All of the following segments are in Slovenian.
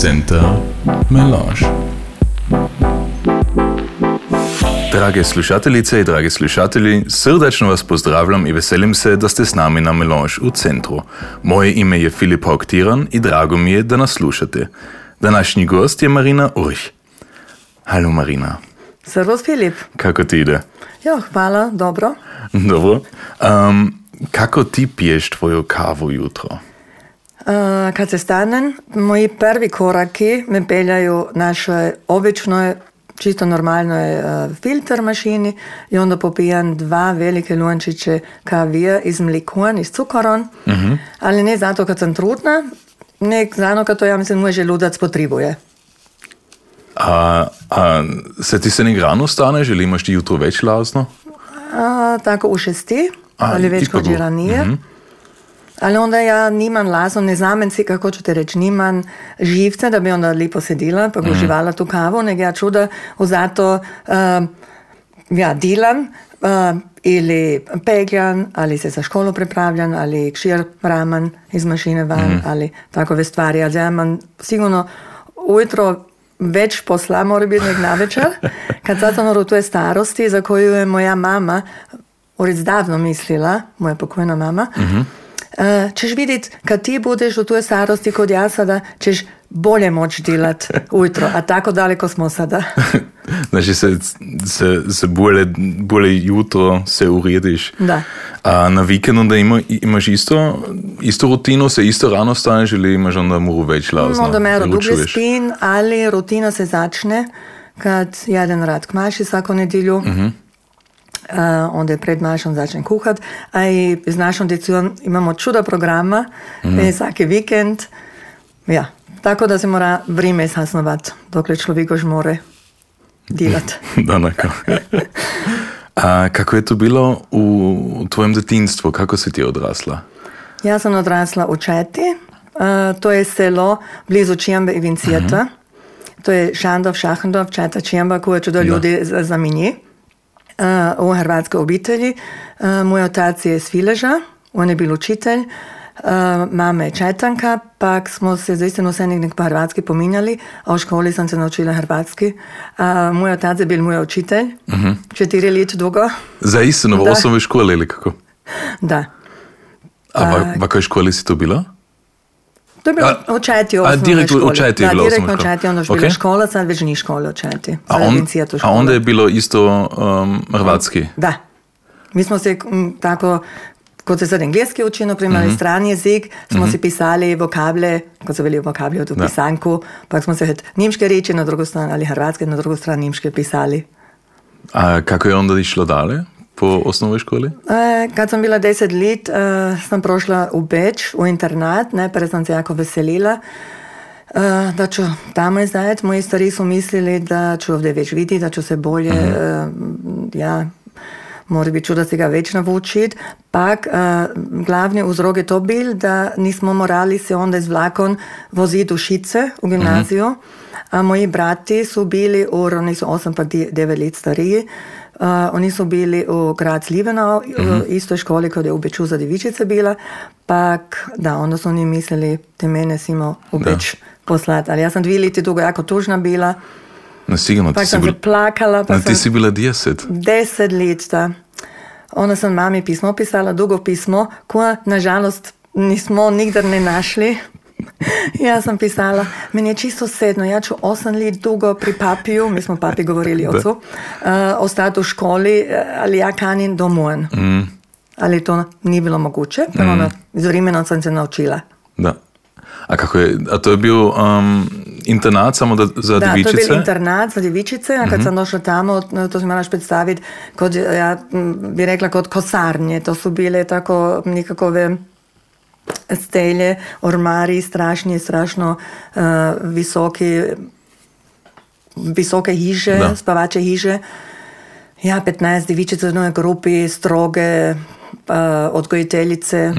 Center Melange. Drage slušateljice in dragi slušatelji, srdačno vas pozdravljam in veselim se, da ste z nami na Melange v centru. Moje ime je Filip Hauktiran in drago mi je, da nas slušate. Današnji gost je Marina Urih. Halo Marina. Servus Filip. Kako ti ide? Ja, hvala, dobro. Dobro. Um, kako ti piješ tvojo kavu jutro? Kad se stanem, moji prvi koraki me peljajo našoj običnoj, čisto normalnoj uh, filter mašini i onda popijam dva velike lončiće kavija iz mlikuan, iz cukoron, ali ne zato kad sam trudna, nek zato kad to ja mislim môj želudac potrebuje. A, a se ti se nekaj rano stane, že imaš ti jutro več lazno? A, tako u šesti, A, ali več ipak kot u- že ranije. Ali onda ja nimam lazno, ne znam si, kako ću te reći, nimam živce da bi onda lipo sedila pa bi uživala tu kavu, nego ja čuda zato uh, ja, dilam uh, ili pegljam, ali se za školu pripravljam, ali kšir raman iz mašine van, ali takove stvari. Ali ja imam sigurno ujutro več posla mora biti nek na večer, kad sad sam u toj starosti za koju je moja mama ured davno mislila, moja pokojna mama, e, ćeš vidjeti kad ti budeš u toj starosti kod ja sada, ćeš bolje moći delat ujutro, a tako daleko smo sada. Znači se, se, se bolje, bolje jutro se urediš. Da. A na vikendu onda ima, imaš isto, isto rutino, se isto rano staneš ili imaš onda moru več lazno? Onda mero dublje spin, ali rutina se začne kad jedan rad k maši svako nedjelju. Uh, onda je pred mašom začnem kuhat, a i z našom djecom imamo čuda programa e, svaki vikend. Ja, tako da se mora vrijeme sasnovat dokle človek už more delat. da, nekako. A kako je to bilo u tvojem detinstvu? Kako si ti odrasla? Ja sam odrasla u Četi, uh, to je selo blizu Čijambe i Vincijeta. To je Šandov, Šahendov, Četa Čijamba, koje čudo ljudi za, za. Uh, u hrvatskoj obitelji. Uh, moj otac je iz Fileža, on je bil učitelj. Uh, mama je četanka, pak smo se zaistinu vse nekaj po hrvatski pominjali, a v školi sem se naučila hrvatski. Uh, moj otac je bil moj učitelj, četiri let dolgo. Za istino, v Da. osnovni školi ili kako? Da. A v, v kakoj školi si to bila? To je bilo A- v osnovne direkt u škole. Četi je da, bila direktno osnovna u škola. Četi, onda je Ok. bila škola, sad već ni škola u Četi. A, on, a onda je bilo isto um, hrvatski. Da. Mi smo se m, tako, kot se sad engleski uči, na primer, Mhm. strani jezik, smo si pisali vokable, kot so bili vokabli od pisanku, pa smo se had nemške reči na drugo stran ali hrvatske na drugo stran nemške pisali. A kako je onda išlo dalje po osnovnoj školi? E, kad sam bila deset let, e, sam prošla u Beč, u internat, najprej sam se jako veselila, e, da ću tamo izdajati. Moji stari su mislili da ću ovdje već vidjeti, da ću se bolje, e, ja, mora biti da se ga več naučiti. Pak e, glavni vzrok je to bil, da nismo morali se onda z vlakom voziti u Šice, u gimnaziju. A moji brati su bili, u, oni su osam pa di- devet let stariji, Uh, oni su bili u grad Slivenau, u istoj školi kod je u Beču za djevičice bila, pak da, onda su oni mislili te mene simo u Beč poslat. Ali ja sam dvije leti dugo jako tužna bila, No, sigurno, ti pak si, sam bil, se plakala, pa sam ti si bila deset. deset let da. Onda sam mami pismo pisala, dugo pismo, koje nažalost nismo nigdar ne našli. Ja sam pisala, meni je čisto sedno, ja ću osam let dugo pri papiju, mi smo papi govorili ocu, uh, ostati u školi, eh, ali ja kanim domov. Ali to ni bilo moguće, pa onda iz vremena sam se naučila. Da. A kako je, a to je bil um, internat samo da, za Da, to je devičice? bil internat za djevičice, a kad sam došla tamo, to si moraš predstaviti, kot, ja bi rekla kot kosarnje, to su bile tako nikakove stelje, ormari, strašni, strašno uh, visoki, visoke hiže, Da. spavače hiže. Ja, 15 djevičica u jednoj grupi, stroge, uh, odgojiteljice.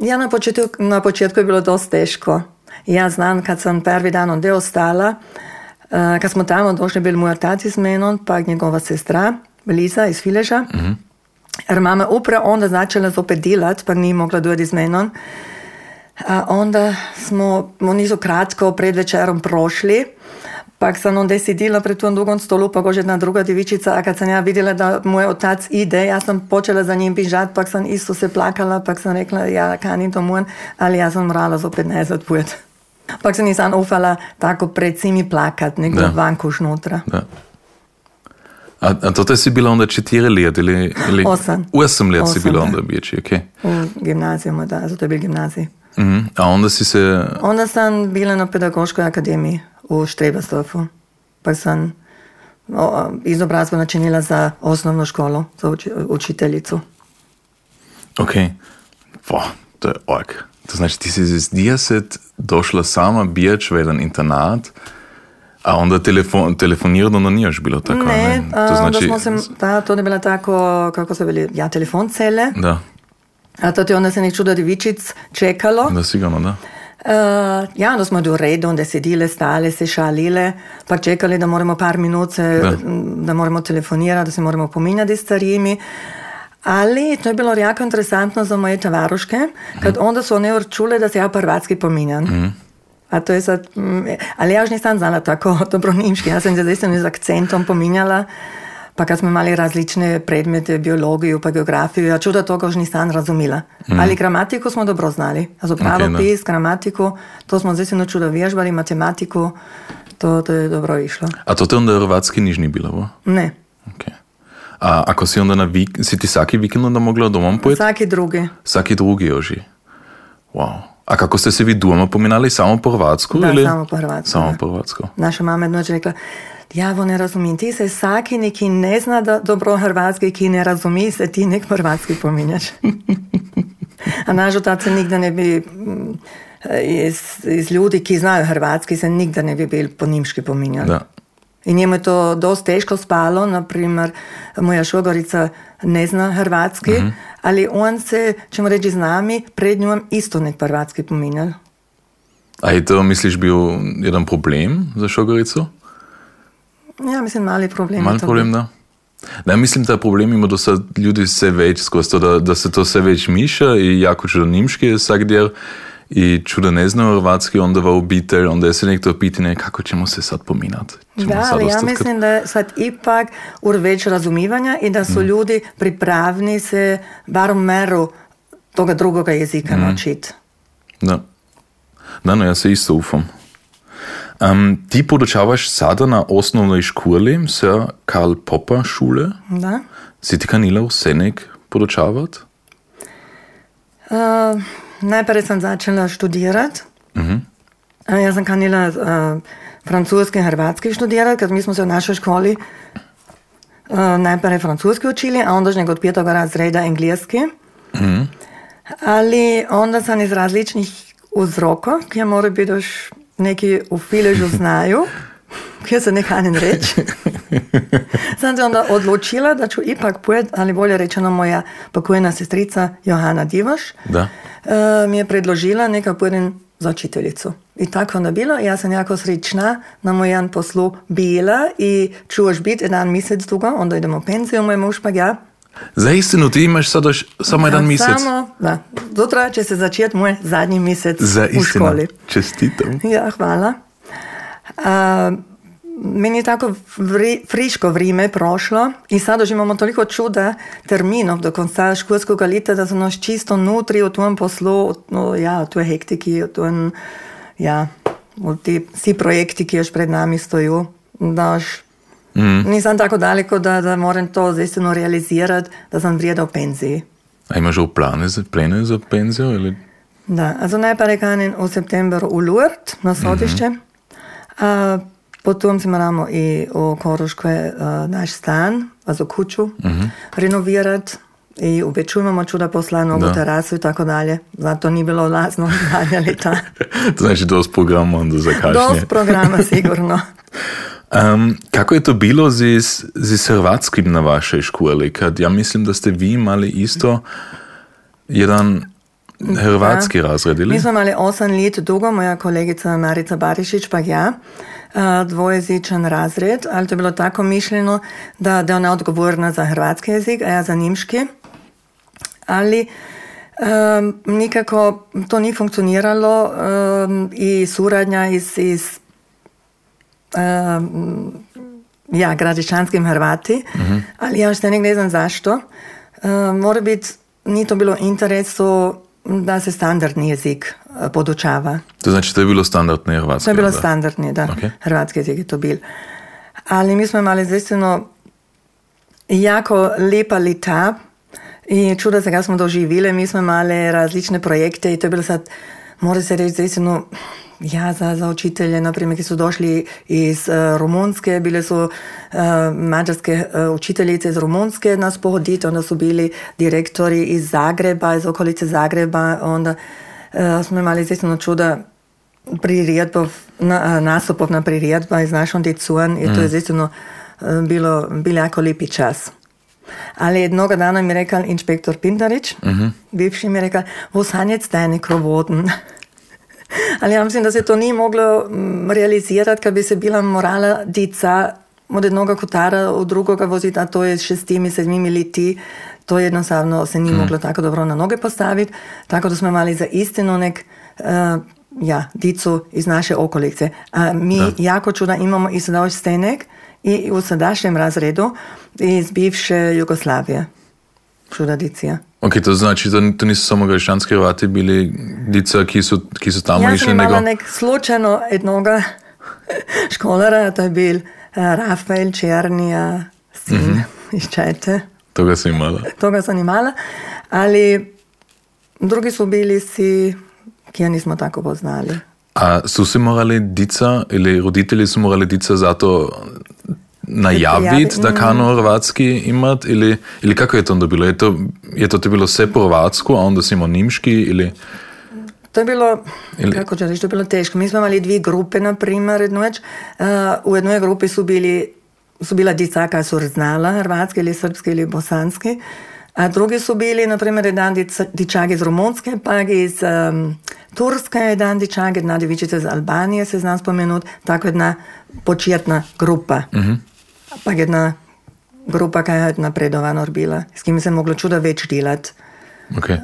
Ja, na početku, na početku je bilo dosta teško. Ja znam, kad sam prvi dan onda ostala, uh, kad smo tamo došli, bil moj otac iz menom, pa njegova sestra, Liza iz Fileža. Jer mama upravo onda začela zopet delat, pa ni mogla dojeti z menom. A onda smo, oni su kratko pred večerom prošli, pa sam onda sedila pred tom drugom stolu, pa gože jedna druga djevičica, a kad sam ja vidjela da moj otac ide, ja sam počela za njim bižat, pa sam isto se plakala, pa sam rekla, ja kanim to mun, ali ja sam morala zopet nazad put. Pa se nisam ufala tako pred svimi plakat, nego Da. vanku šnutra. Da. A, a to si bila onda četiri let ili, ili Osam. Osam let si Osam, bila da. onda u Biječi, okej. U gimnaziju, da, zato je bil gimnazij. Mhm. A onda si se, Onda sam bila na pedagoškoj akademiji u Štrebersdorfu, pa sam o, izobrazbu načinila za osnovnu školu, za uči, učiteljicu. okej, Boah, to je ork. To znači ti si iz 10 došla sama Biječ v jedan internat, a onda telefon, telefonirati onda nije još bilo tako, ne, a, To znači, smo se, da, to je bila tako, kako se veli, ja, telefoncele, da, a to je onda se nek čudo devičic čekalo. da sigurno, da. Uh, ja, onda smo do redu, onda sedile, stale, se šalile, pa čekali, da moramo par minut, se, Da. da moramo telefonirati, da se moramo pominjati s starimi. Ali to je bilo jako interesantno za moje tavaruške, kad onda su one čule da se ja prvatski pominjam. A to je sad, mm, ali ja još nisam znala tako dobro nimški, ja sam se zaista z akcentom pominjala. Pa kad smo imali različne predmete, biologiju pa geografiju, ja čuda toga još nisam razumila. Ali gramatiku smo dobro znali. Also pravopis, gramatiku, to smo zaista čuda vježbali, matematiku, to, to je dobro išlo. A to te onda hrvatski nižni bilo, bo? Ne, Okay. A ako si onda na vik, si ti svaki vikend onda mogla domom pojeti? svaki drugi. Svaki drugi joži. Wow. A kako ste se vi doma pominali? Samo po hrvatsku? Da, ili? samo po hrvatsku, Samo po hrvatsku. Naša mama je noč rekla, ja vo ne razumim, ti se vsaki neki ne zna da dobro hrvatski, ki ne razumi, se ti nek hrvatski pominjaš. A naš otac se nikda ne bi, mm, iz, iz ljudi, ki znajo hrvatski, se nikda ne bi bil po nimški pominjali. Da. In njemu je to dosti težko spalo, naprimer, moja šogorica ne zna hrvatski, ali on se, če mu reči z nami, pred njom isto nek hrvatski pominjal. A je to, misliš, bil jedan problem za šogorico? Ja, mislim, mali problem. je Mal to problem, da? Ne, mislim, da problem ima, da so ljudi vse več skozi to, da, da se to vse več miša i jako čudo nimški je vsak del i čudo ne znaju hrvatski, onda va obitelj, onda je se nekto pitanje kako ćemo se sad pominati. Ćemo Da, sad ali ja mislim, da je sad ipak ur več razumivanja i da su ljudi pripravni se bar u meru toga drugoga jezika naučiti. Da. Da, no, ja se isto ufam. Um, ti podučavaš sada na osnovnoj školi, Sir Karl Popper šule. Da. Si ti kanila v Senek podučavat? Uh, najprej sam začela študirati. Mhm. Uh, jaz sem kanila uh, francoski in hrvatski študirati, ker mi smo se v naši školi uh, najprej francoski učili, a onda že od petega razreda angliški. Ali onda sam iz različnih vzrokov, ki morajo biti još neki v filežu znaju, ki se ne kanim reči. sam se onda odločila, da ću ipak pojet, ali bolje rečeno moja pokojna sestrica Johana Divaš Da. eh, mi je predložila neka pojedin za učiteljicu. I tako onda bilo, ja sam jako srećna na mojem poslu bila i ću još biti jedan mjesec dugo, onda idemo u penziju, moj muž pa ja. Za istinu, ti imaš sada š- samo jedan A mjesec. Samo, da. Sutra će se začeti moj zadnji mjesec Za u istinu. školi. Čestitam. Ja, hvala. A, meni je tako vri, friško vrijeme prošlo i sad už imamo toliko čuda terminov do konca školskog leta, da sam još čisto nutri u tom poslu, no, ja, u toj hektiki, u tom, ja, u ti vsi projekti, ki još pred nami stoju, da još nisam tako daleko da, da moram to zaistino realizirati, da sam vrijeda u penziji. A imaš že plane za, plane za penzijo? Ili? Da, also najprej kanim v septembru v Lourdes na sodišče, a potom si moramo i u Koruškoj uh, naš stan, also kuću, renovirati i u Beču imamo čuda posla novu Da. terasu i tako dalje. Zato nije bilo lazno zadnja leta. To znači dost programa onda za kašnje. Dost programa sigurno. Um, kako je to bilo z, z hrvatskim na vašoj školi? Kad ja mislim, da ste vi imali isto jedan hrvatski razred, ili? Mi smo imali osam let dugo, moja kolegica Marica Barišić pa ja, a, dvojezičan razred, ali to je bilo tako mišljeno, da, da je ona odgovorna za hrvatski jezik, a ja za nimški. Ali Um, nikako to ni funkcioniralo um, i suradnja iz, iz um, ja, gradičanskim Hrvati, uh -huh. ali ja još ne znam zašto. Um, mora biti, ni to bilo interesu da se standardni jezik podučava. To znači to je bilo standardni hrvatski? To je bilo standardni, da. Okay. Hrvatski jezik je to bil. Ali mi smo imali zaistino jako lepa leta i čuda se ga smo doživili. Mi smo imali različne projekte i to je bilo sad, mora se reći zaistino, ja, za, za učitelje, naprimer, ki so došli iz uh, Romunske, bile so uh, mađarske uh, učiteljice iz Romunske nas pohoditi, onda su bili direktori iz Zagreba, iz okolice Zagreba, onda uh, smo imali zaistino čuda priredbov, na, uh, nastupov na priredba iz našom decuan i mm. to je zaistino uh, bilo, bilo jako lepi čas. Ali jednoga dana mi je rekel inšpektor Pindarič, uh -huh. bivši mi je rekel, wo sind jetzt deine Krovoten? Ali ja mislim, da se to ni moglo mm, realizirati, ker bi se bila morala dica od jednoga kotara v drugega voziti, a to je s šestimi, sedmimi leti. To jednostavno se ni mm. moglo tako dobro na noge postaviti. Tako da smo imeli za istino nek uh, ja, dico iz naše okolice. A mi da. jako čuda imamo i sedaj stenek i u sadašnjem razredu iz bivše Jugoslavije. Čuda dicija. Ok, to znači, da to niso samo greščanski Hrvati bili dica, ki so, ki so tamo ja išli. Ja, nego... nek slučajno jednoga školara, to je bil uh, Rafael Černija, sin mm -hmm. iz Čete. Toga sem imala. Toga sem imala, ali drugi so bili si, ki je nismo tako poznali. A so se morali dica, ali roditelji so morali dica zato najaviti, da kano hrvatski imati, ili, ili kako je to onda bilo? Je to, je to bilo sve po hrvatsku, a onda si imao nimški, ili... To je bilo, ili... kako ću reći, to je bilo teško. Mi smo imali dvije grupe, na već. Uh, u jednoj grupi su bili, su bila dica koja su znala hrvatski ili srpski ili bosanski, a drugi su bili, na primjer, jedan dičak iz Rumunske, pa iz um, Turske, jedan dičak, jedna djevičica iz Albanije, se znam spomenuti, tako jedna početna grupa. Uh -huh pa jedna grupa, ki je napredovana, bila, s kim se je moglo čudo več delati. Okay.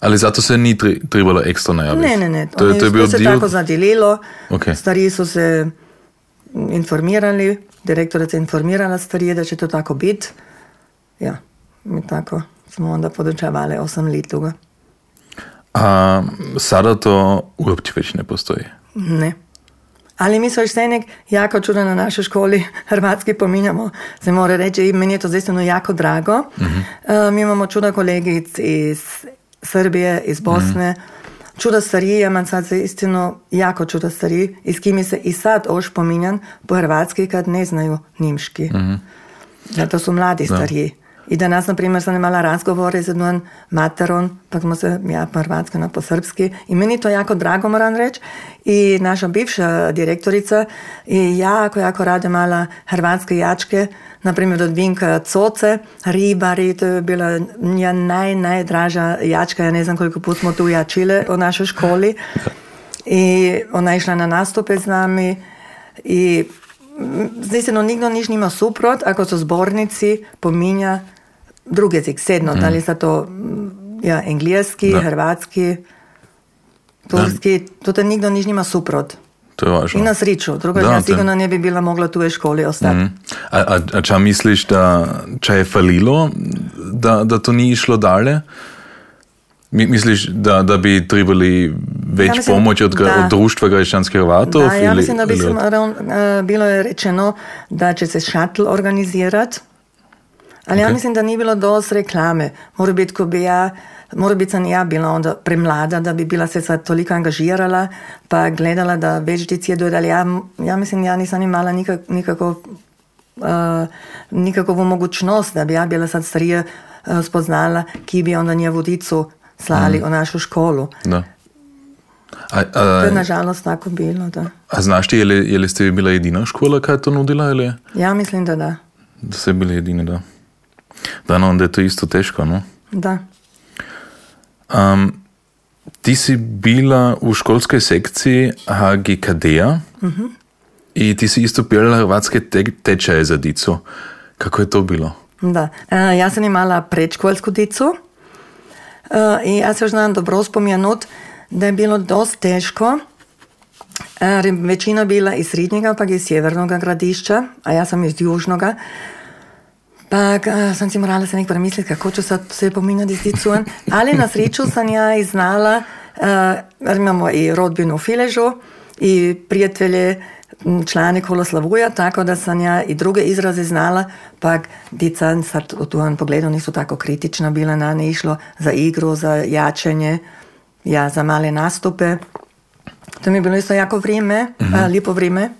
Ali zato se ni tri, trebalo ekstra najaviti? Ne, ne, ne. To, Oni, to je bilo se tako zadelilo. Okay. Stari so se informirali, direktor je informirala stvari, da će to tako biti. Ja, mi tako smo onda podučavali osam let toga. A sada to uopće već ne postoji? Ne. Ali mi se vse nek jako čudo na naši školi, hrvatski pominjamo, se mora reči, in meni je to zaistino jako drago. Uh -huh. uh, mi imamo čudo kolegic iz Srbije, iz Bosne, uh -huh. Čudo stari, imam sad zaistino jako čudo stari, iz kimi se i sad oš pominjam po hrvatski, kad ne znaju nimški. Uh -huh. ja, to su mladi da. stariji. I danas, na primjer, sam imala razgovore z jednom materom, pa smo se, ja, po hrvatski, no, po srpski. I meni to jako drago, moram reći. I naša bivša direktorica je jako, jako rada mala hrvatske jačke, na primjer od Vinka Coce, ribari, to je bila nja naj, najdraža jačka, ja ne znam koliko put smo tu jačile u našoj školi. I ona je išla na nastupe z nami i Zdaj se no nikdo nič nima suprot, ako so zbornici pominja drugi jezik, sedno, mm. ali so to ja, angliški, hrvatski, turski, to te nikdo nič nima suprot. To je važno. In na srečo, drugače ja, sigurno ne bi bila mogla tu v šoli ostati. Mm. A, a, a če misliš, da če je falilo, da, da to ni išlo dalje? Misliš, da, da bi trebali več ja, pomoči od, od društva greščanskih Hrvatov? Ja, ja mislim, da bi se uh, bilo rečeno, da če se šatl organizirati, ali okay. ja mislim, da ni bilo dosti reklame. Mora biti, ko bi ja, mora biti sem ja bila onda premlada, da bi bila se sad toliko angažirala, pa gledala, da več dici je dodali. Ja, ja mislim, ja nisam imala nikak, nikako, uh, nikakovu mogućnost, da bi ja bila sad starija uh, spoznala, ki bi onda nje vodicu slali mm. v našo školo. Da. A, a, to je nažalost tako bilo. Da. A znaš ti, je li, ste bila edina škola, ki je to nudila? Ali? Ja, mislim, da da. Da ste bili edini, da. Da, no, onda je to isto težko. No? Da. Um, ti si bila v školskoj sekciji HGKD-a uh -huh. in ti si isto pila hrvatske te tečaje za dico. Kako je to bilo? Da. Uh, jaz sem imala predškolsko dico. Uh, I ja se još znam dobro spomenut da je bilo dosta teško, jer je većina bila iz srednjega, pa iz sjevernog gradišća, a ja sam iz južnoga. Pa uh, sam si morala se nek premisliti, kako ću sad se pominjati s dicuen. Ali na sreću sam ja i znala, uh, imamo i rodbinu u Filežu i prijatelje, člani Koloslavuja, tako da sam ja i druge izraze znala, pa dica sad u tom pogledu nisu tako kritična bila na ne išlo za igru, za jačanje, ja za male nastupe. To mi je bilo isto jako vrijeme, Mhm. a, lijepo vrijeme.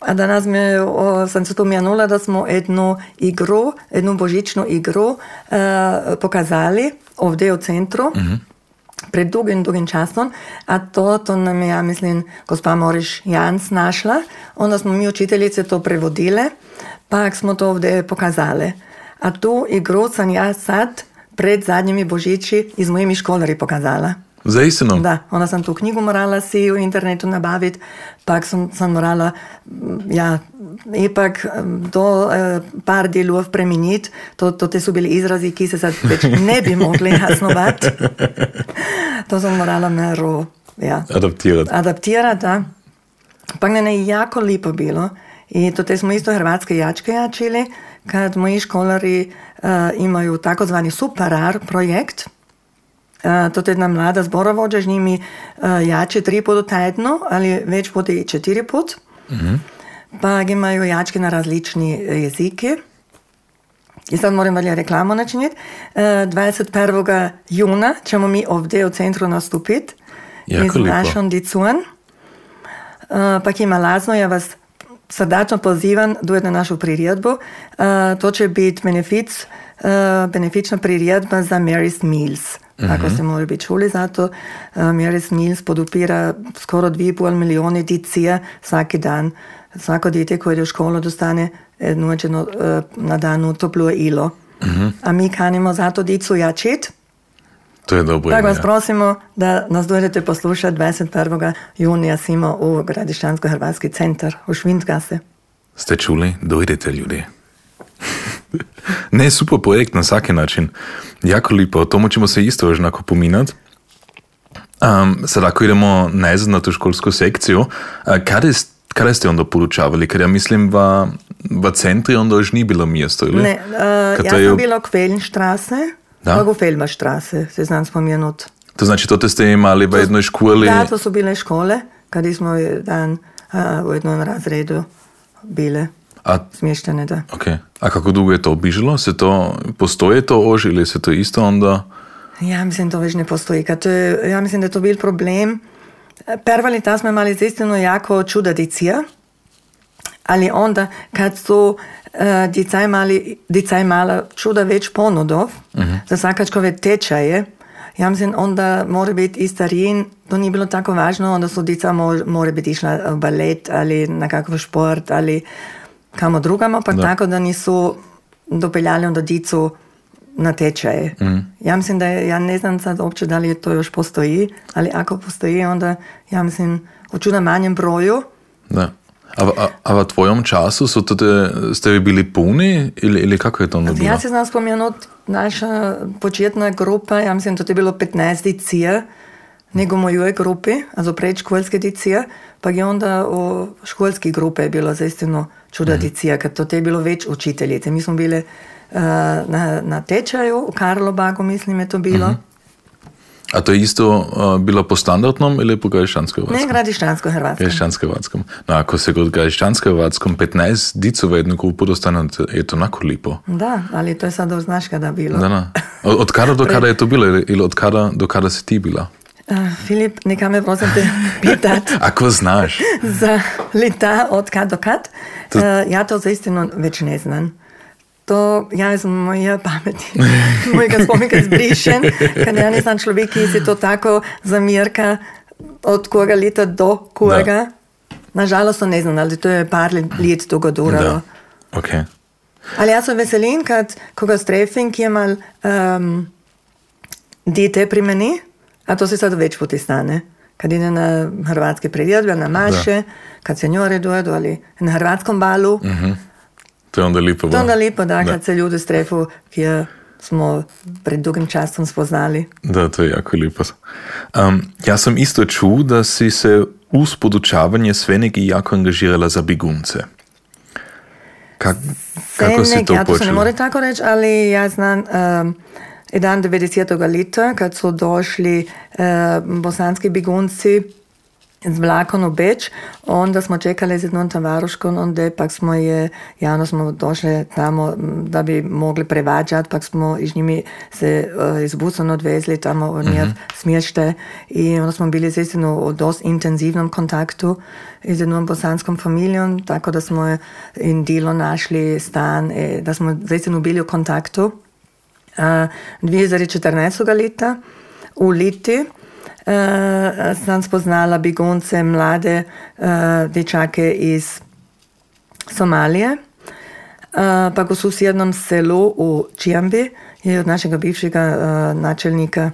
A danas mi, o, sam se spomenula, da smo jednu igru, jednu božičnu igru e, pokazali ovdje u centru. Pred dugim, dugim časom, a to, to nam je, ja mislim, gospa Moriš Jans našla. Onda smo mi učiteljice to prevodile, pa smo to ovdje pokazali. A tu igru sam ja sad pred zadnjimi božići iz mojimi školari pokazala. Za istino? Da, onda sam tu knjigu morala si u internetu nabaviti, pak sam, sam morala, ja, ipak to eh, par delov preminiti, to, to te su bili izrazi, ki se sad već ne bi mogli jasnovati. to sam morala malo, ja, Adaptirati. adaptirati, da. Pa ne je jako lipo bilo. I to te smo isto hrvatske jačke jačili, kad moji školari uh, imaju takozvani superar projekt. Uh, to je jedna mlada zborovođa, z njimi uh, jače tri put tjedno, ali več put i četiri put. Pa imaju jačke na različni jezike. I sad moram valja reklamu načiniti. Uh, 21. juna ćemo mi ovdje u centru nastupiti. Jako z lipo. našom dicuen. Uh, pa ima lazno, ja vas srdačno pozivam dojeti na našu priredbu. Uh, to će biti benefic, uh, benefična priredba za Mary's Meals. Ako ste morali biti čuli za to, uh, Mary's Meals podupira skoro 2,5 milijone dicija svaki dan. Svako dite koje ide u školu dostane jedno uh, na danu toplo ilo. A mi kanimo zato dicu jačit. To je dobro Tako vas ime. prosimo da nas dođete poslušati 21. junija simo u Gradišćansko-Hrvatski centar u Švindgase. Ste čuli? Dojdete ljudje. ne, super projekt na svaki način. Jako lipo. O tomu ćemo se isto još onako pominati. Um, sad ako idemo nazad na tu školsku sekciju, uh, kada, s- kada ste onda podučavali? Ker ja mislim, v, v centri onda još nije bilo mjesto, ili? Ne, uh, ja to je- sam bila u Kvelenstrasse, Da. pa u Felmerstrasse, se znam spomenut. To znači, to ste imali v jednoj školi? Da, to su bile škole, kad smo dan uh, u jednom razredu bile A, smještene, da. ok. A kako dugo je to obižilo? Se to, postoje to ož ili se to isto onda... Ja mislim, to već ne postoji. Kad ja mislim da je to bil problem. Prva leta smo imali zaistino jako čuda dicija, ali onda kad su uh, dica imali, dica imala čuda već ponudov za svakačkove tečaje, ja mislim onda mora biti i starijin, to nije bilo tako važno, onda su dica mo, mora biti išla u balet ali na kakav šport ali kamo drugamo, pa Da. tako da nisu dopeljali onda dicu na tečaje. Ja mislim da je, ja ne znam sad uopće da li to još postoji, ali ako postoji onda ja mislim u čuda manjem broju Da. A, a, a v tvojom času so tudi, ste vi bili puni ili, ili kako je to onda bilo? Ja se znam spomenuti, naša početna grupa, ja mislim, da to je bilo 15 dicija, nego mojoj grupi, also predškolske dicije, pa je onda u školski grupe je bilo zaistino čuda Mhm. dicija, kad to je bilo več učiteljice. Mi smo bile na, na tečaju u Karlobagu, mislim je to bilo. Mhm. A to je isto uh, bilo po standardnom ili po gradišćansko-hrvatskom? Ne, Gradišćansko-Hrvatsko. Gradišćansko-hrvatskom. No, ako se kod gradišćansko-hrvatskom 15 dicov v jednu grupu dostane, je to onako lipo. Da, ali to je sad znaš kada bilo. Da, da. Od, od kada do kada je to bilo ili, od kada do kada si ti bila? Uh, Filip, neka me prosim te pitat. Ako znaš. za leta od kad do kad. To- Uh, ja to zaistino već ne znam. To ja iz moje pameti, mojega spominka zbrišen, kad ja ne znam človek, ki si to tako zamirka od koga leta do koga. Nažalost ne znam, ali to je par let dolgo duralo. Da. Ok. Ali jaz se veselim, kad koga strefim, ki je mal um, dete pri meni, a to se sad več poti stane. Kad ide na hrvatske priredbe, na maše, kad senjore dojedu ali na hrvatskom balu, To je onda lipo. to je onda ba. lepo, da, kad se ljudi strefu, ki je smo pred dugim časom spoznali. Da, to je jako lepo. Um, ja sam isto čuo da si se uz podučavanje sve neki jako angažirala za begunce. Kak, kako si to ja, to se ne počela? more tako reći, ali ja znam um, jedan 90. leta, kad su došli uh, bosanski begunci z vlakom v Beč, onda smo čekali z jednom tavaruškom, onda pak smo je, javno smo došli tamo, da bi mogli prevađati, pak smo iz njimi se uh, iz busom odvezli tamo u njev smješte i onda smo bili zaistinu u dost intenzivnom kontaktu z jednom bosanskom familijom, tako da smo in delo našli, stan, eh, da smo zaistinu bili u kontaktu. Uh, 2014. leta v Liti uh, sem spoznala begunce, mlade uh, dečake iz Somalije. Uh, pa ko so v sosednjem selu v Čiambi, je od našega bivšega uh, načelnika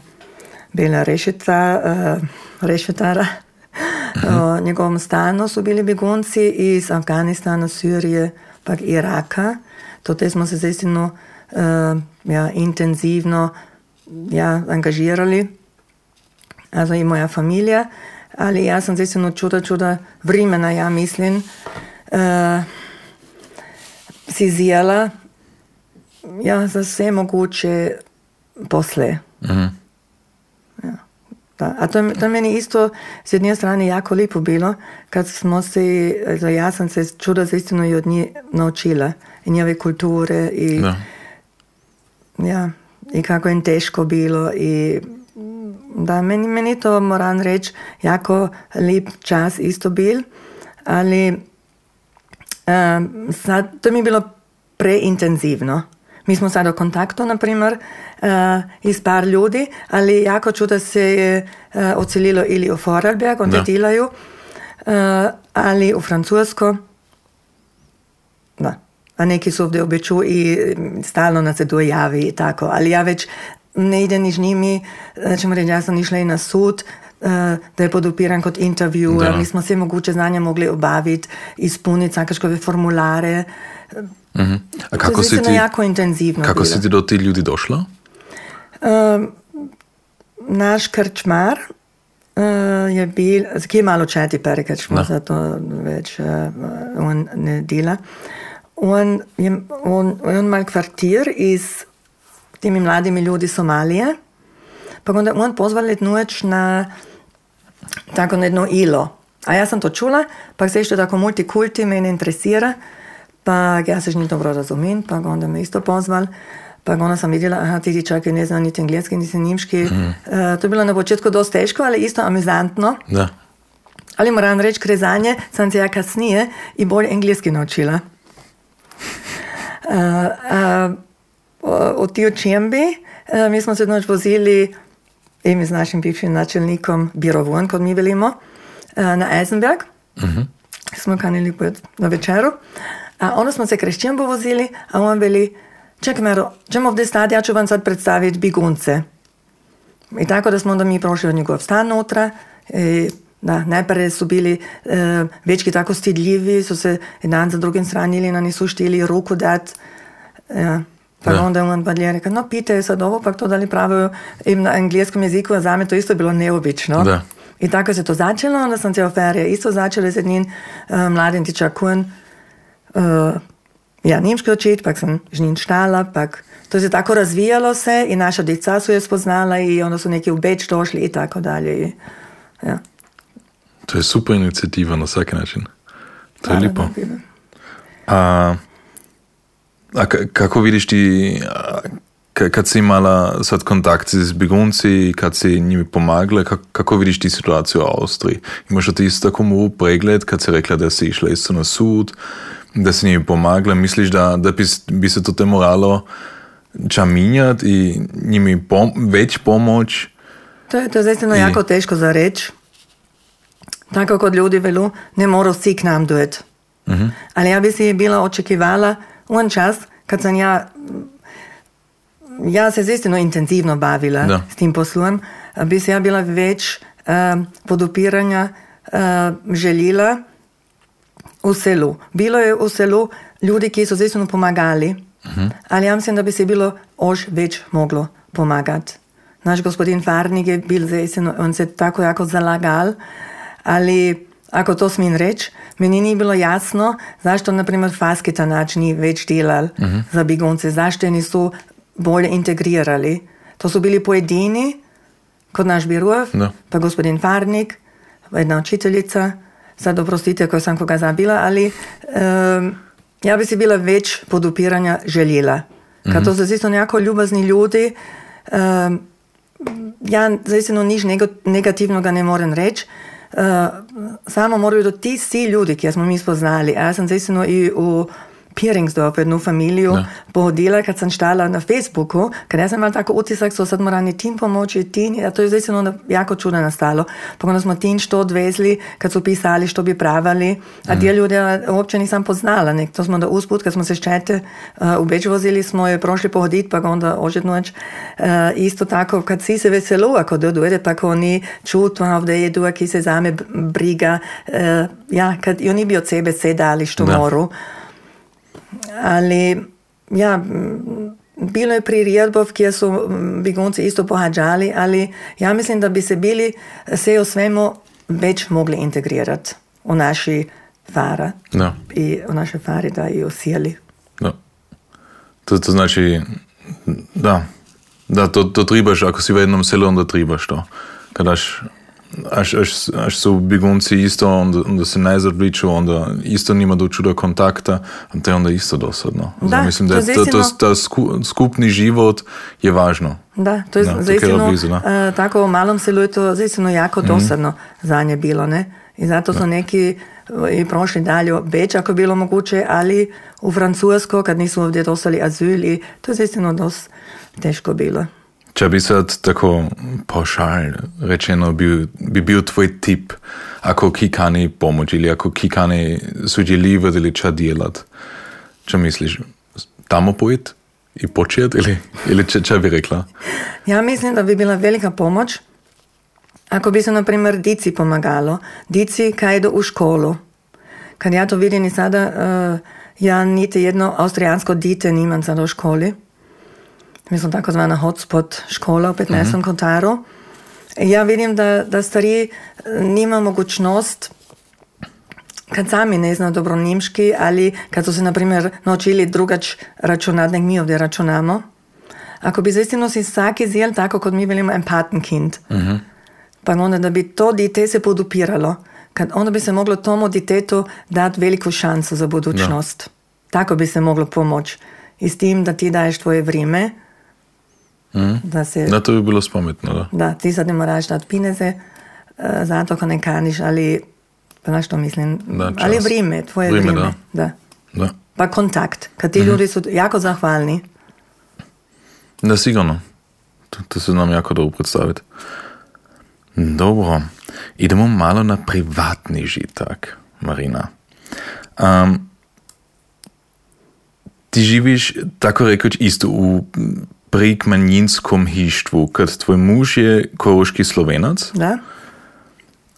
Bela Rešeta, uh, Rešetara, uh, v njegovem stanu so bili begunci iz Afganistana, Sirije, pa Iraka. Tudi smo se zdaj uh, ja, intenzivno ja, angažirali, also i moja familija, ali ja sam zaistinu čuda, čuda vremena, ja mislim, uh, si zijela ja, za vse moguće posle. Mhm. Ja, da. A to, to meni isto s jedne strane jako lijepo bilo, kad smo se, also ja sam se čuda zaistinu i od njih naučila, i njeve kulture i Da. ja, i kako je teško bilo i da, meni, meni to moram reći jako lep čas isto bil, ali um, sad, to mi je bilo preintenzivno. Mi smo sad u kontaktu, na primjer, uh, i s par ljudi, ali jako čuda se je uh, ocelilo ili u Vorarlberg, onda Da. delaju, uh, ali u Francusko, da. A neki su ovdje običu i stalno nas se tu javi i tako. Ali ja već ne idem ni z njimi, eh, ćemo reći, ja sam išla i na sud, eh, da je podupiran kot intervju, Da. mi smo sve moguće znanja mogli obaviti, ispuniti sakaškove formulare. Mhm. A kako si ti, jako intenzivno kako bilo. si ti do tih ljudi došla? naš krčmar uh, je bil, ki je malo četi perekač, Da. zato več uh, on ne dela. On, je, on, on ima kvartir iz temi mladimi ljudi Somalije, pa onda on pozval noč na tako na jedno ilo. A ja sam to čula, pa se što tako multikulti mene interesira, pa ja se ni dobro razumem, pa onda me isto pozval. Pa onda sam vidjela, aha, ti dječaki ne znaju niti engleski, niti njimški. E, to je bilo na početku dosta teško, ali isto amizantno. Da. Ali moram reći, krezanje sam se ja kasnije i bolje engleski naučila. Uh, uh, od ti učembi, uh, mi smo se noč vozili in z našim bivšim načelnikom Birovon, kot mi velimo, uh, na Eisenberg. Smo kanili na večeru. A onda smo se kreščembo vozili, a on veli, čekaj Mero, ćemo ovdje stati, ja ću vam sad predstaviti begunce. I tako da smo onda mi prošli njegov stan notra. I, da, najprej su bili e, večki tako stidljivi, su se jedan za drugim stranili, na nisu štili ruku dat. Ja. Pa Da. onda je on pa rekao, no pite sad ovo, pa to da li pravijo im na engleskom jeziku, a za me to isto bilo neobično. Da. I tako se to začelo, onda sam se oferje isto začela z jednim uh, mladim tičakun, uh, ja, nemški očet, pak sem z njim štala, pak to se tako razvijalo se i naša djeca su je spoznala i onda su neki u Beč došli i tako dalje. I, ja. To je super inicijativa na vsak način. To je da, da. A, a ka- kako vidiš ti, kad si imala sad kontakt z begunci, kad si njimi pomagala, kako, kako vidiš ti situaciju u Austriji? Imaš li ti isto tako pregled, kad si rekla da si išla isto na sud, da si njimi pomagala, misliš da, da bi, s- bi se to te moralo ča minjati i njimi pom već pomoć? To je, to je zaistino I- jako teško za reći. Tako kot ljudi velu, ne morajo vsi k nam dojeti. Ali ja bi si bila očekivala un čas, kad sam ja, ja se zaistino intenzivno bavila Da. s tim poslom, bi se ja bila več um, podupiranja um, željela v selu. Bilo je v selu ljudi, ki so zaistino pomagali ali ja mislim, da bi se bilo ož več moglo pomagati. Naš gospodin Farnik je bil zaisen, on se tako jako zalagal, ali ako to smem reči, meni ni bilo jasno, zašto naprimer Faski ta nač ni več delal uh -huh. za begunce, zašto niso bolje integrirali. To so bili pojedini, kot naš Birov, Da. pa gospodin Farnik, jedna učiteljica, sad oprostite, ko sem koga zabila, ali um, ja bi si bila več podupiranja želela. Ker to so zisto nekako ljubazni ljudi, um, ja, zaistino nič nego, negativnega ne morem reči. Uh, samo morajo biti ti ljudi, ki smo mi spoznali. Jaz sem zaistino i v Piringsdorf, jednu familiju, Da. pohodila, kad sam štala na Facebooku, kad ja sam imala tako utisak, so sad morani tim pomoći, tim, a to je onda jako čudno nastalo. Pa onda smo tim što odvezli, kad su pisali što bi pravali, a dio ljudi uopće nisam poznala, nek to smo onda usput, kad smo se ščete uh, u Beč vozili, smo je prošli pohodit, pa onda ožetnoć, uh, isto tako, kad si se veselo, ako dodujete, pa ko oni čutu, ovdje jedu, ki se zame briga, uh, ja, kad i oni bi od sebe se dali što Da. moru. Ali, ja, bilo je priredbov, kjer so m, begunci isto pohađali, ali ja mislim, da bi se bili se o svemu več mogli integrirati v naši fara Da. i u naše fari da i osijeli. Da. To, to znači, da, da to, to tribaš, ako si v jednom selu, onda tribaš to. Kad aš, až, až, až su begunci isto, onda, onda se ne zadviču, onda isto nima do čuda kontakta, a to je onda isto dosadno. Da, Zato mislim da to je to, to, ta sku, skupni život je važno. Da, to je Da, zaistino, blizu, da. uh, tako u malom selu je to zaistino jako dosadno za nje bilo, ne? I zato su neki uh, i prošli dalje već ako bilo moguće, ali u Francusko, kad nisu ovdje dostali azil i to je zaistino dost teško bilo. Če bi sad tako paušal rečeno bil, bi bil tvoj tip, ako ki kani pomoč ili ako ki kani sudjeljivati ili ča djelat. Če misliš, tamo pojit i počet ili, ili če, če bi rekla? Ja mislim da bi bila velika pomoć ako bi se, na primjer, dici pomagalo. Dici kaj idu u školu. Kad ja to vidim i sada, uh, ja niti jedno austrijansko dite nimam sada u školi. Mi smo takozvana hotspot škola u 15. kontaru. Ja vidim da, da stariji eh, nima mogućnost kad sami ne znaju dobro nimški, ali kad su se, na primjer, naučili drugač računati, nek mi ovdje računamo. Ako bi zaistino si vsaki zel tako, kot mi velimo empatenkind, pa onda da bi to dite se podupiralo, kad onda bi se moglo tomu ditetu dati veliku šansu za budućnost. Tako bi se moglo pomoći. I s tim da ti daješ tvoje vrijeme, da se Da, to bi bilo spametno, da. da, ti sad ne moraš dati pineze, uh, zato ko ne kaniš, ali, znaš što mislim, Da, ali vrijeme, tvoje Vrijeme, vrijeme. da. da. Pa kontakt, kad ti ljudi su jako zahvalni. da sigurno. To, to se nam jako dobro predstaviti. Dobro, idemo malo na privatni žitak, Marina. Um, ti živiš, tako rekoč, isto v prikmanjinskom hištvu, kad tvoj muž je koroški slovenac. Da?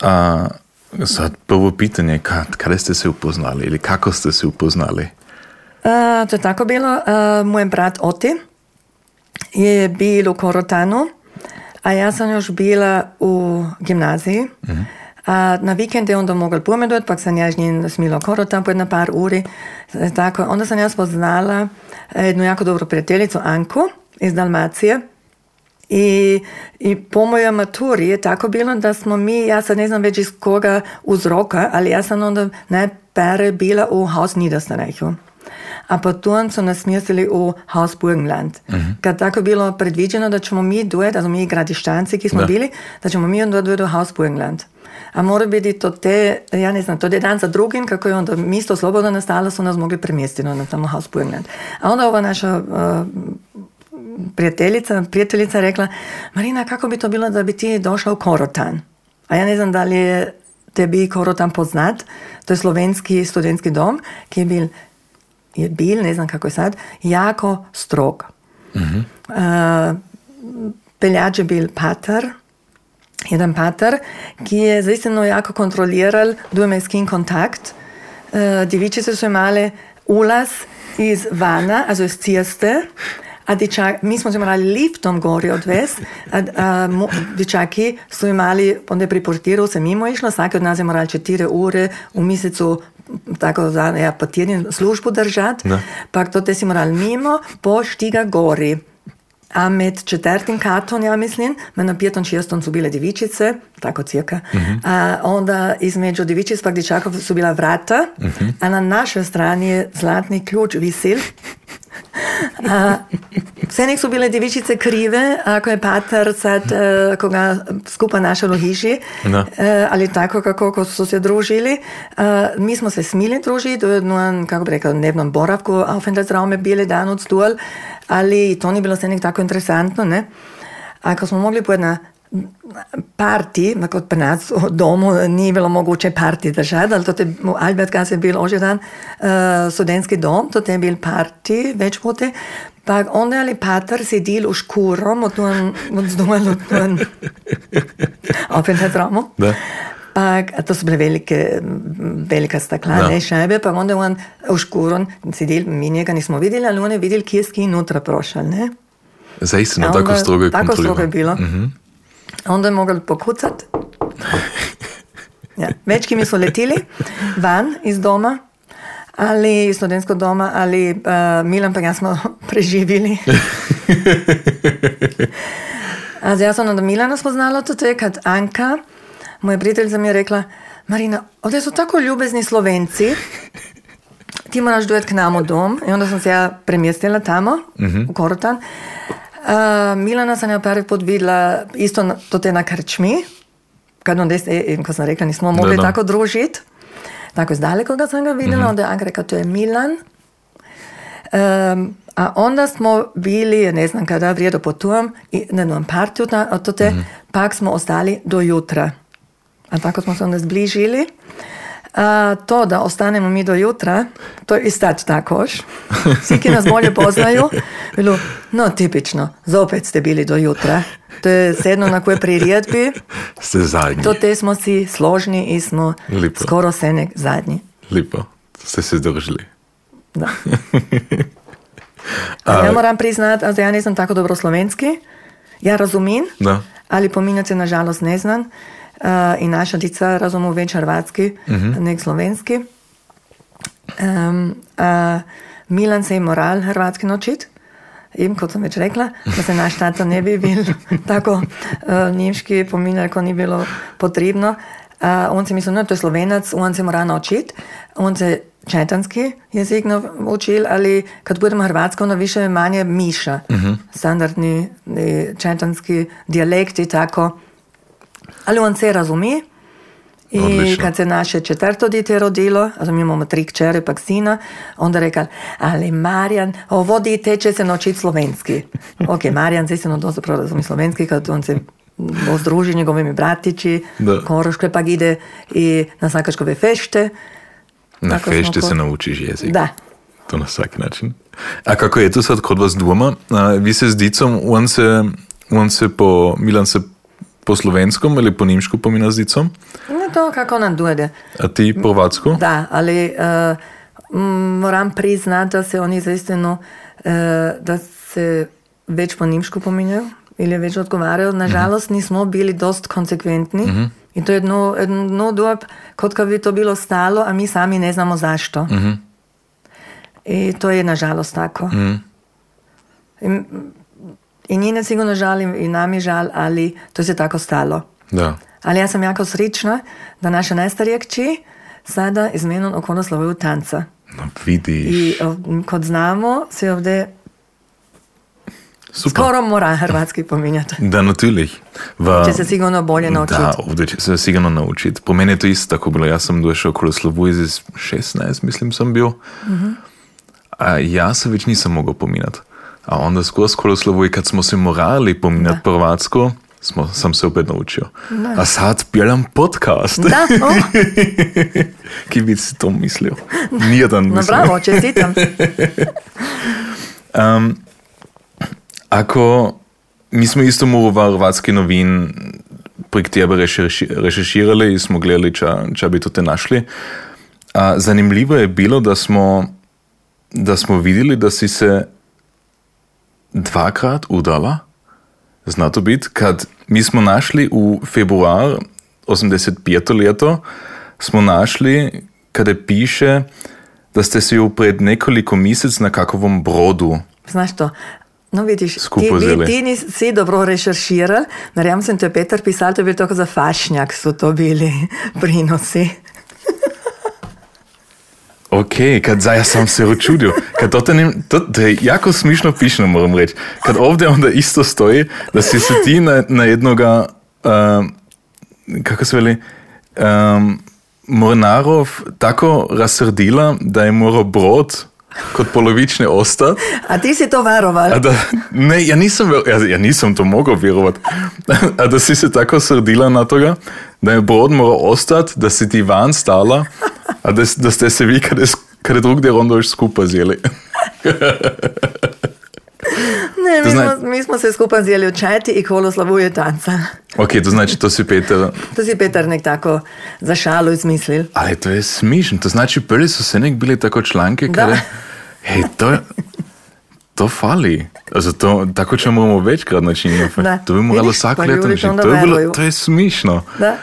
A sad prvo pitanje, kad, kada ste se upoznali ili kako ste se upoznali? Uh, to je tako bilo. Uh, moj brat Oti je bil u Korotanu, a ja sam još bila u gimnaziji. A na vikend je onda mogel pomedovati, pak sam ja z njim smila Korotan po jedna par uri. Tako, onda sam ja spoznala jednu jako dobru prijateljicu Anku iz Dalmacije. I, I po mojoj maturi je tako bilo da smo mi, ja sad ne znam već iz koga uzroka, ali ja sam onda najpere bila u Haus Niederösterreichu. A potom su nas smjestili u Haus Burgenland. Kad tako bilo predviđeno da ćemo mi duje, da smo mi gradištanci ki smo Da. bili, da ćemo mi onda duje do Haus Burgenland. A mora biti to te, ja ne znam, to je dan za drugim, kako je onda misto slobodno nastalo, su nas mogli premjestiti na tamo Haus Burgenland. A onda ova naša uh, prijateljica, prijateljica rekla, Marina, kako bi to bilo da bi ti došla u Korotan? A ja ne znam da li je tebi Korotan poznat, to je slovenski studentski dom, ki je bil, je bil, ne znam kako je sad, jako strog. Uh, peljač je bil pater, jedan pater, ki je zaistino jako kontroliral dvomejski kontakt. Uh, devičice su imale ulaz iz vana, also iz ceste, a dječak, mi smo se morali liftom gori odvesti, dječaki su imali, onda pri portiru se mimo išlo, svaki od nas je morali četiri ure u mjesecu tako za ja, po tjednu službu držati, pa to te si morali mimo, po štiga gori. A med četrtim katom, ja mislim, med na petom šestom su bile djevičice, tako cirka. A onda između djevičic pa dječakov su bila vrata, a na našoj strani je zlatni ključ visil. A, vse su bile djevičice krive, ako je pater sad, eh, ko ga skupa našel u hiši, Da. eh, ali tako kako ko su se družili. Eh, mi smo se smili družiti, u jednom, kako bi rekao, dnevnom boravku, Aufenthaltsraume bili dan od stuol, ali to nije bilo sve nek tako interesantno, ne? Ako smo mogli po jedna parti, kod pri nas u domu nije bilo moguće parti držati, ali to je u Albertgasse je bil ožidan uh, studentski dom, to je bil parti več pote, pa onda je ali pater sedil u škurom, od tuan, od zdumel, od tuan Aufenthaltsraumu. Da. Pa, to su bile velike, velika staklane Da. šajbe, pa onda on u škurom sedel, mi njega nismo vidjeli, ali on je vidjel, kje je ski nutra prošel, ne? Zaistino, tako strogo je Tako strogo je bilo. Onda je mogel pokucat. Ja. Večki mi su letili van iz doma, ali iz studentskog doma, ali uh, Milan pa ja smo preživjeli. A ja sam onda Milana spoznala, to je kad Anka, moja prijateljica mi je rekla, Marina, ovdje su tako ljubezni Slovenci, ti moraš dojet k nam u dom. I onda sam se ja premjestila tamo, u Korotan. A, Milana sam ja prvi put vidjela isto te na krčmi, kad onda, e, ko sam rekla, nismo mogli da. tako družiti. Tako iz daleko ga sam ga vidjela, onda je Anka rekla, to je Milan. Um, a onda smo bili, ne znam kada, vrijedo potujem, i na jednom partiju od tote, pak smo ostali do jutra. A tako smo se onda zbližili. A to da ostanemo mi do jutra, to je i sad takož. Svi ki nas bolje poznaju, bilo, no tipično, zopet ste bili do jutra. To je sedno na koje priredbi, Ste zadnji. to te smo si složni i smo Lipo. skoro senek zadnji. Lepo. Ste se zdržali. Da. A ja moram priznati, a ja nisam tako dobro slovenski. Ja razumim, Da. ali pominjati nažalost ne znam. Uh, I naša dica razumu več hrvatski, nek slovenski. Um, a Milan se je moral hrvatski naučiti. In kot sem več rekla, da se naš tata ne bi bil tako uh, nemški pominjal, ko ni bilo potrebno. Uh, on se mislil, no, to je slovenac, on se mora naučiti. On se četanski jezik naučil, ali kad budemo hrvatsko, ono više manje miša. Standardni eh, četanski dijalekt i tako. Ali on se razumi. I Odlično. kad se naše četvrto dite rodilo, also mi imamo tri kćere pak sina, onda rekao, ali Marijan, ovo dite će se naučiti slovenski. ok, Marijan se istino dosta razumi slovenski, kad on se ozdruži njegovimi bratići, Da. Koroškve pak ide i na Sakačkove fešte. Na Tako fešte ko- se naučiš jezik. Da. To na svaki način. A kako je to sad kod vas doma? A, vi se s dicom, on se, on se po, Milan se po slovenskom ili po nimšku pomina s dicom, No to kako nam dojde. a ti po hrvatsko? Da, ali m, moram priznati, da se oni zaistino, eh, da se več po nimšku pominjajo ili več odgovarjajo. Nažalost, nismo bili dost konsekventni. I to je jedno, jedno dob, kot kad bi to bilo stalo, a mi sami ne znamo zašto. I to je nažalost tako. I, I njine sigurno žalim i nam je žal, ali to se tako stalo. Da. Ali ja sam jako srična da naša najstarija kći sada izmenom okolo slovuju tanca. No, vidiš. I o, kod znamo se ovdje Super. skoro mora hrvatski pominjati. Da, natürlich. Va, Će se sigurno bolje naučiti. Da, ovdje će se sigurno naučiti. Po meni je to isto tako bilo. Ja sam došao okolo Slovu iz 16, mislim sam bio. A ja se već nisam mogao pominjati. A onda skoro Slovu i kad smo se morali pominjati po hrvatsko, smo, sam se opet naučio. A sad pjelam podcast. Da, o, Ki bi si to mislio? Nijedan no mislio. bravo, čestitam. Um, ako mi smo isto mu v hrvatski novin prek tebe rešerši, rešerširali in smo gledali, če, če bi to te našli. A, zanimljivo je bilo, da smo da smo videli, da si se dvakrat udala. Zna to biti, kad mi smo našli v februar 85. leto, smo našli, kada piše, da ste se ju pred nekoliko mesec na kakovom brodu. Znaš to? No, vidiš, Skupaj ti, vi, ti nisi dobro rešerširal. Verjamem, sem te Peter pisal, to je bilo tako za fašnjak, so to bili prinosi. Ok, kad zdaj ja sam se učudio. Kad to, te ne, to, to je jako smišno pišno, moram reći. Kad ovdje onda isto stoji, da si se ti na, na jednoga, um, kako se veli, um, mornarov tako razsrdila, da je morao brod kod polovične ostati. A ti si to varoval? A da, ne, ja nisam, ver- ja, ja nisam to mogao vjerovat. A da si se tako srdila na toga, da je brod morao ostati, da si ti van stala, a da, da ste se vi kada, s- kada drugdje onda još skupa zjeli. Ne, mi, zna- smo, mi smo se skupaj zjeli očeti i kolo slavuje tanca. ok, to znači to si Peter, To si Petar nek tako za šalu izmislil. ali to je smišno, to znači prvi su se nek bili tako članke, Da. kada, hej, to je, to fali. Also to, tako ćemo moramo večkrat načiniti. To bi moralo pa leto načiniti. To je, bilo, to je smišno. Da?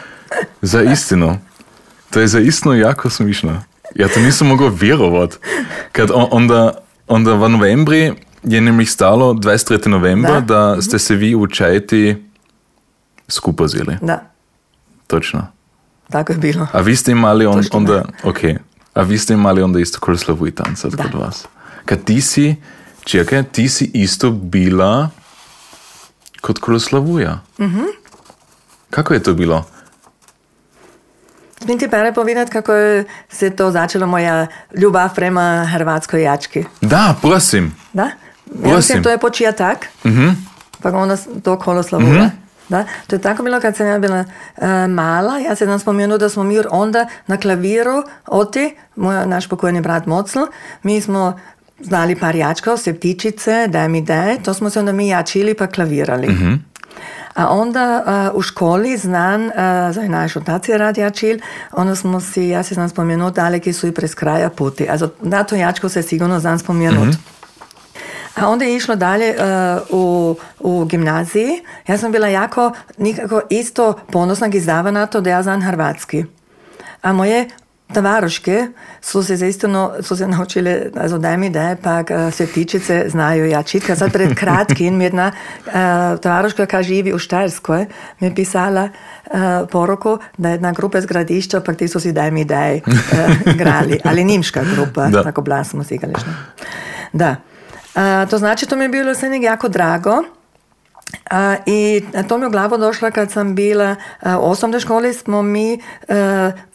Za istinu. To je za istinu jako smišno. Ja to nisam mogao vjerovat. Kad on- onda, onda v novembri je nemlig stalo 23. novembra, Da. da, ste se vi u Čajti skupa zjeli. Da, Točno. tako je bilo. A vi ste imali on, Točno. onda, ok, a vi ste imali onda isto Kruslavu i tancat Da. kod vas. Kad ti si, čekaj, ti si isto bila kod Kruslavuja. Mhm. Kako je to bilo? Smijem ti pere povedati, kako je se to začelo moja ljubav prema hrvatskoj jački? Da, prosim. Da? Ja mislim, to je početak. Pa onda s- to kolo slavula. Da? To je tako bilo kad sam ja bila e, mala. Ja se znam spomenu da smo mi onda na klaviru oti, moj, naš pokojni brat Mocl, mi smo znali par jačkov, septičice, daj mi daj, to smo se onda mi jačili pa klavirali. A onda uh, u školi znan, uh, za naš otac je rad jačil, onda smo si, ja se znam spomenut, daleki su i prez kraja puti. Also, na to jačko se sigurno znam spomenut. A onda je išlo dalje uh, u, u gimnaziji. Ja sam bila jako, nikako isto ponosna gizdava na to da ja znam hrvatski. A moje tavaroške su se zaistino, su se naučile, also daj mi daj, pa uh, svetičice znaju ja čitka. Sad pred kratkim mi jedna uh, tavaroška koja živi u Štajerskoj mi je pisala uh, poruku da je jedna grupa iz gradišća, pa ti su si daj mi daj uh, grali. Ali nimška grupa, Da. tako blas musikalična. Da. To znači, to mi je bilo sve nek jako drago. A, I to mi je u glavu došlo kad sam bila a, u osnovnoj školi smo mi,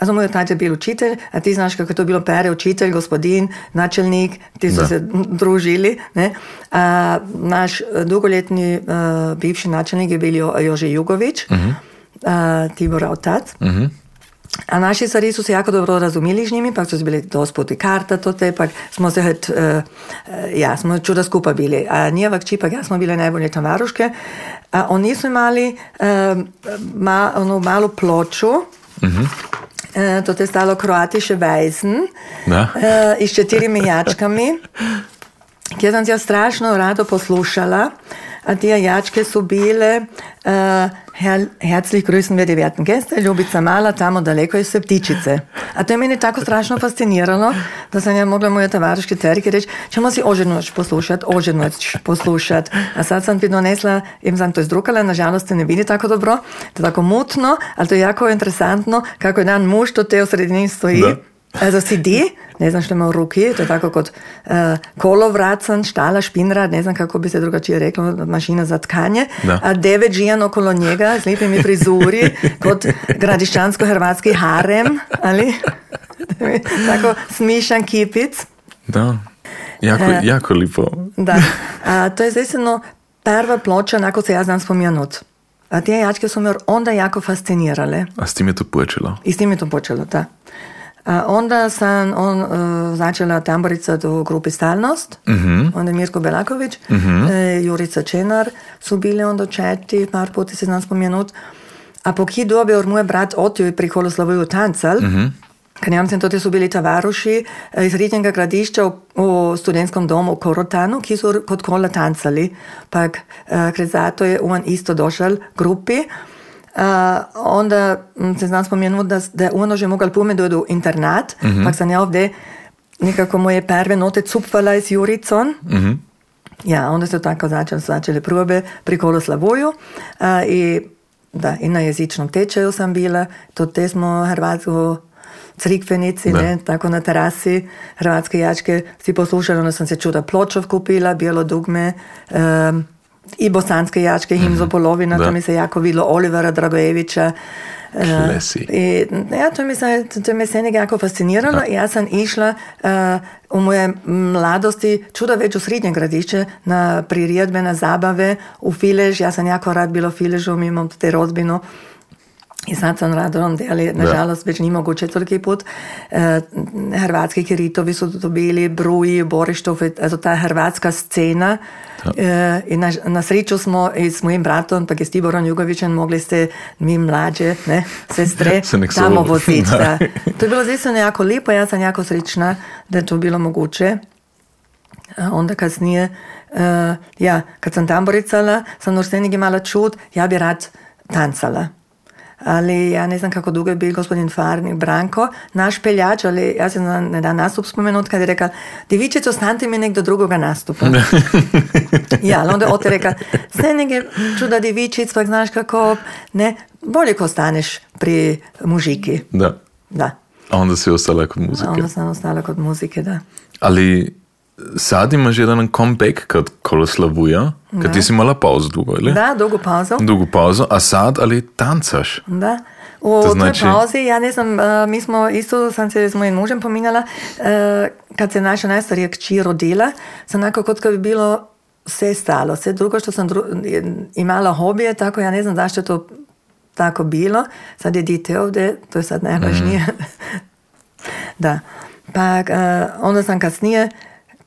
a moj otac je bil učitelj, a ti znaš kako je to bilo pere, učitelj, gospodin, načelnik, ti su Da. se družili. Ne? A, naš dugoletni a, bivši načelnik je bil Jo- Jože Jugović, a, Tibora otac. A naši stari su se jako dobro razumeli z njimi, pa so bili dospoti karta, to te, pa smo se hod, uh, ja, smo čuda skupaj bili. A njeva kći, pa ja smo bile najbolje tavaruške. A oni su imali uh, ma, onu malu ploču, E, to je stalo Kroatische Weisen Da. e, i s četirimi jačkami, kjer sam ja strašno rado poslušala, a te jačke su bile uh, her, Herzlich grüßen wir die werten Gäste, Ljubica Mala, tamo daleko iz Septičice. A to je meni tako strašno fasciniralo, da sam ja mogla moje tavariške cerke reći, ćemo si oženoć poslušat, oženoć poslušat. A sad sam ti donesla, im sam to izdrukala, nažalost se ne vidi tako dobro, to je tako mutno, ali to je jako interesantno kako jedan muž to te u sredini stoji. Da. Also CD, ne znam što ima u ruki, to je tako kod uh, kolovracan, štala, špinrad, ne znam kako bi se drugačije reklo, mašina za tkanje, Da. a devet žijan okolo njega s lijepimi frizuri, kod gradišćansko-hrvatski harem, ali tako smišan kipic. Da. Jako, E. jako lipo. Da, a to je zaistino prva ploča, onako se ja znam spomenut. A te jačke su me onda jako fascinirale. A s tim je to počelo. I s tim je to počelo, da. Onda sam on, uh, začela tamborica u grupi Stalnost, onda Mirko Belaković, e, Jurica Čenar su bili onda četi, par puta se znam spomenut. A po ki dobi, or moj brat otio i pri Holoslavuju tancal, Ker Nemci tudi so bili tovaruši iz Ritnega gradišča v, v studentskom domu v Korotanu, ki so kot kola tancali. Pa ker zato je on isto došel grupi. Uh, onda se znam spomenuti, da, da je ono že mogel pometi do internat, mm -hmm. pa sem ja ovdje nekako moje prve note cupvala iz Juricon. Mm -hmm. Ja, onda so tako začeli, začeli probe pri Koloslavoju. Uh, i, da, i na jezičnom tečaju sam bila, to te smo hrvatsko crikvenici, ne, tako na terasi, hrvatske jačke si poslušali, onda sam se čuda pločov kupila, bijelo dugme, um, i bosanske jačke, mm -hmm. Himzo Polovina, to mi se jako videlo, Olivera Dragojevića. Klesi. Uh, i, ja, to mi se, to mi se jako fasciniralo. Ja. Ja sam išla uh, u moje mladosti čuda već u srednje gradišće na priredbe, na zabave, u Filež. Ja sam jako rad bilo u Filežu, mi imam te rodbinu. I sad sam radom, ali nažalost već ni moguće toliki put. E, hrvatski kiritovi su dobili Bruji, Borištov, also ta hrvatska scena. E, I na, na sreću smo i s mojim bratom, pa je s Tiborom Jugovićem, mogli ste mi mlađe, ne, sestre, tamo voziti. Da. To je bilo zaista jako lijepo, ja sam jako srećna da je to bilo moguće. A onda kasnije, uh, ja, kad sam tamboricala, sam još senigi mala čut, ja bi rad tancala. Ali ja ne znam kako dugo je bil gospodin Farnik Branko, naš peljač, ali jaz sem na dan nastup spomenut, kad je rekao, divičico, stanite mi nekdo drugoga nastupa. ja, ali onda ote rekao, sve neke čuda divičic, pa znaš kako, ne, bolje ko staneš pri mužiki. Da. Da. A onda si ostala kod muzike. A onda sam ostala kod muzike, da. Ali sad imaš jedan comeback kad Koloslavuja, kad ti si imala pauzu dugo, ili? Da, dugu pauzu. Dugu pauzu, a sad ali tancaš. Da. U To znači- toj pauzi, ja ne znam, uh, mi smo isto, sam se s mojim mužem pominjala, uh, kad se naša najstarija kći rodila, sam onako kad bi bilo sve stalo, sve drugo što sam dru- imala hobije, tako ja ne znam zašto je to tako bilo. Sad je dite ovdje, to je sad najvažnije. da. Pa uh, onda sam kasnije,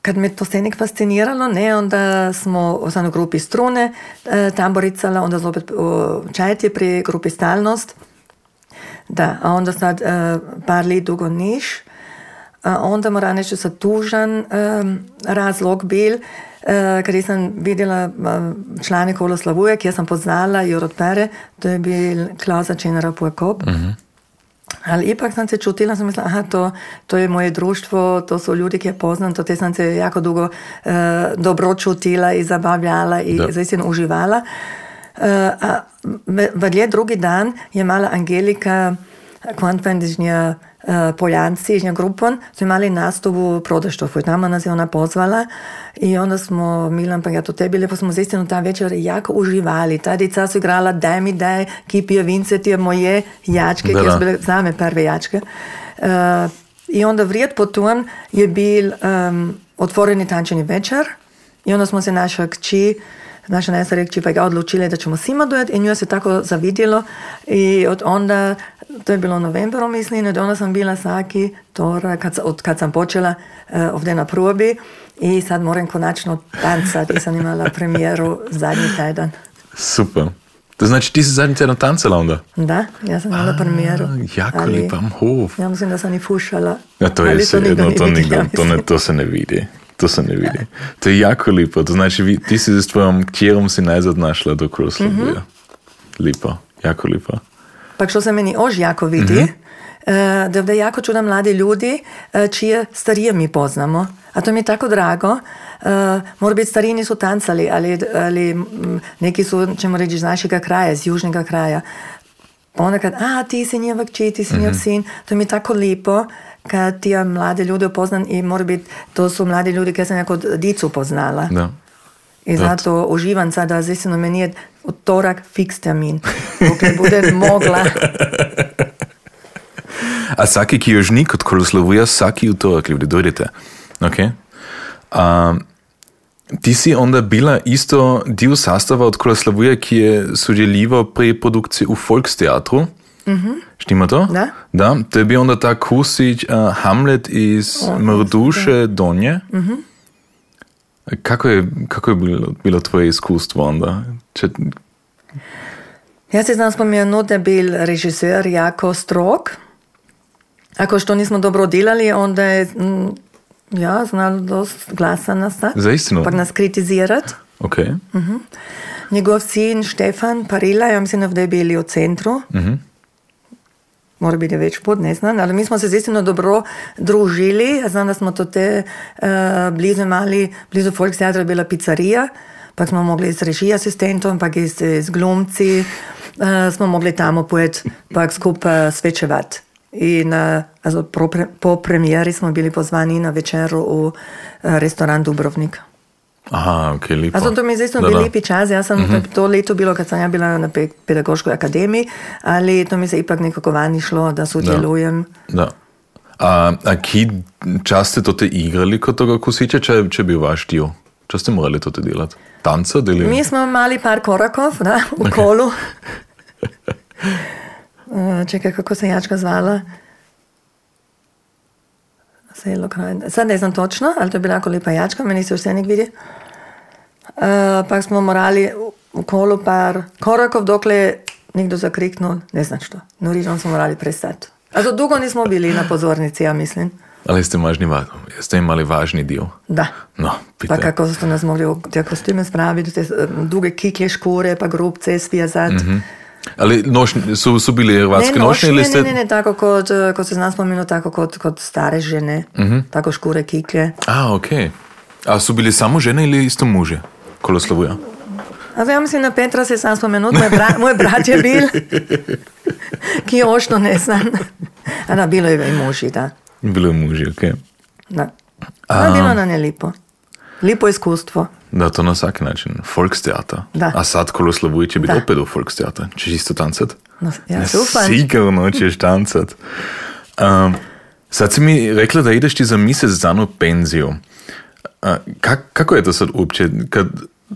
kad me to se nek fasciniralo, ne, onda smo sam u grupi strune e, tamboricala, onda opet u čajtje pri grupi stalnost. Da, a onda sad e, par let dugo niš. A onda moram reći sa tužan e, razlog bil, e, kad sam vidjela e, člane Koloslavuje, kjer sam poznala i od Pere, to je bil Klausa Čenera Pujkop. Ali ipak sam se čutila, sam mislila, aha, to, to je moje društvo, to su ljudi, ki je poznam, to te sam se jako dugo e, dobro čutila i zabavljala i Da. zaistino uživala. E, a v- vrlje drugi dan je mala Angelika kvantvendižnja Poljanci, ižnja grupon, su imali nastup u Prodaštofu i tamo nas je ona pozvala i onda smo, Milan pa ja to tebi, lepo smo zaistino ta večer jako uživali. Ta dica su igrala Daj mi daj, ki pije vince, ti je moje jačke, Da, da. bile zame prve jačke. E, I onda vrijed po tom je bil um, otvoreni tančeni večer i onda smo se naša kći naša najstarija kći pa ga odlučila da ćemo svima dojeti i nju se tako zavidjelo i od onda, to je bilo u novembru mislim, od onda sam bila svaki tora, kad, od kad sam počela uh, ovdje na probi i sad moram konačno tancati i sam imala premijeru zadnji tjedan. Super. To znači ti si zadnji tjedan tancala onda? Da, ja sam imala premijeru. jako ali lijepa, hov. Ja mislim da sam i fušala. Ja, to je se, nigdje jedno, to, nigdje, ja to, ne, to se ne vidi. To se ne vidi. To je jako lijepo. To znači vi, ti si s tvojom kćerom si najzad našla do Koloslavuja. Lijepo, jako lijepo. Pa što se meni ož jako vidi, eh, da ovdje jako čuda mladi ljudi, eh, čije starije mi poznamo. A to mi je tako drago. Eh, Mora biti stariji nisu tancali, ali, ali neki su, ćemo reći, iz našega kraja, iz južnega kraja. Pa onda kad, a ti si njeva kći, ti si njev sin, to mi je tako lipo kad ti ja mlade ljude upoznam i mora biti, to su mladi ljudi koje sam jako od dicu poznala. Da. I zato uživam sada, zaistino meni je utorak fiks termin. Dokler budem mogla. A svaki, ki još ni kod Koloslavija, svaki utorak ljudi, dojdete. Ok? A, ti si onda bila isto dio sastava od Koloslavija, ki je sudjeljivao pri produkciji u Volksteatru. Štima to? Da. Da, to je bio onda ta kusić uh, Hamlet iz Mrduše Donje. Kako je, kako je bilo, bilo tvoje iskustvo onda? Če, Ja se znam spomenuti, da je bil režiser jako strog, ako što nismo dobro delali, onda je mm, ja, znal dost glasa nastati. Za istinu? Pa nas kritizirati. Ok. Njegov sin Štefan Parila, ja mislim da je bili u centru. Mora biti več pod, ne znam, ali mi smo se zistino dobro družili. Ja znam da smo to te uh, blizu mali, blizu Volkstheatra bila pizzerija, pa smo mogli s režij asistentom, pa s, s glumci, uh, smo mogli tamo pojeti, pa skupaj svečevati. In uh, also, pro, po premijeri smo bili pozvani na večeru v uh, restoran Dubrovnik. Aha, ok, lepo. Also, to mi je zdaj bil lepi čas. Jaz sem uh -huh. to leto bilo, kad sem ja bila na pe pedagoškoj akademiji, ali to mi se ipak nekako vani šlo, da sodelujem. Da. A, a ki čas ste to te igrali kot toga kosiča, če, če bi vaš del? Če ste morali to delati? Tanca deli? Mi smo imeli par korakov da, v okay. kolu. Uh, Čekaj, kako se je jačka zvala? Selo kraj. Sad ne znam točno, ali to je bila jako lepa jačka, meni se vse nek vidi. Uh, pa smo morali v kolu par korakov, dokle je nekdo zakriknul, ne znam što. Norižom smo morali prestati. Also, dugo nismo bili na pozornici, ja mislim. Ali ste, važni, ste imali važni del? Da. No, pa kako ste nas mogli v te kostume spraviti, te duge kiklje škure, pa grobce svijazati. Mm -hmm. Ali nošni, so, so bili hrvatske ne, nošnje? Ne, ste... ne, ne, tako kot, kot se znam spomenuti, tako kot, kot stare žene, uh -huh. tako škure kiklje. A, ok. A so bili samo žene ali isto muže, koloslovuja? Also, ja mislim, na Petra se sam spomenut, moj, bra, moj brat je bil, ki je ošno ne znam. A da, bilo je i muži, da. Bilo je muži, ok. Da. A, bilo nam je lipo. Lipo iskustvo. Da, to na vsak način. Volkstheater. Da. A sad, ko Slovuje, če bi Da. opet v Volkstheater, če isto tancati? No, ja, Ne, super. Sigurno ćeš tancat. Um, sad si mi rekla da ideš ti za mjesec dana u penziju. Uh, kak, kako je to sad uopće? Kad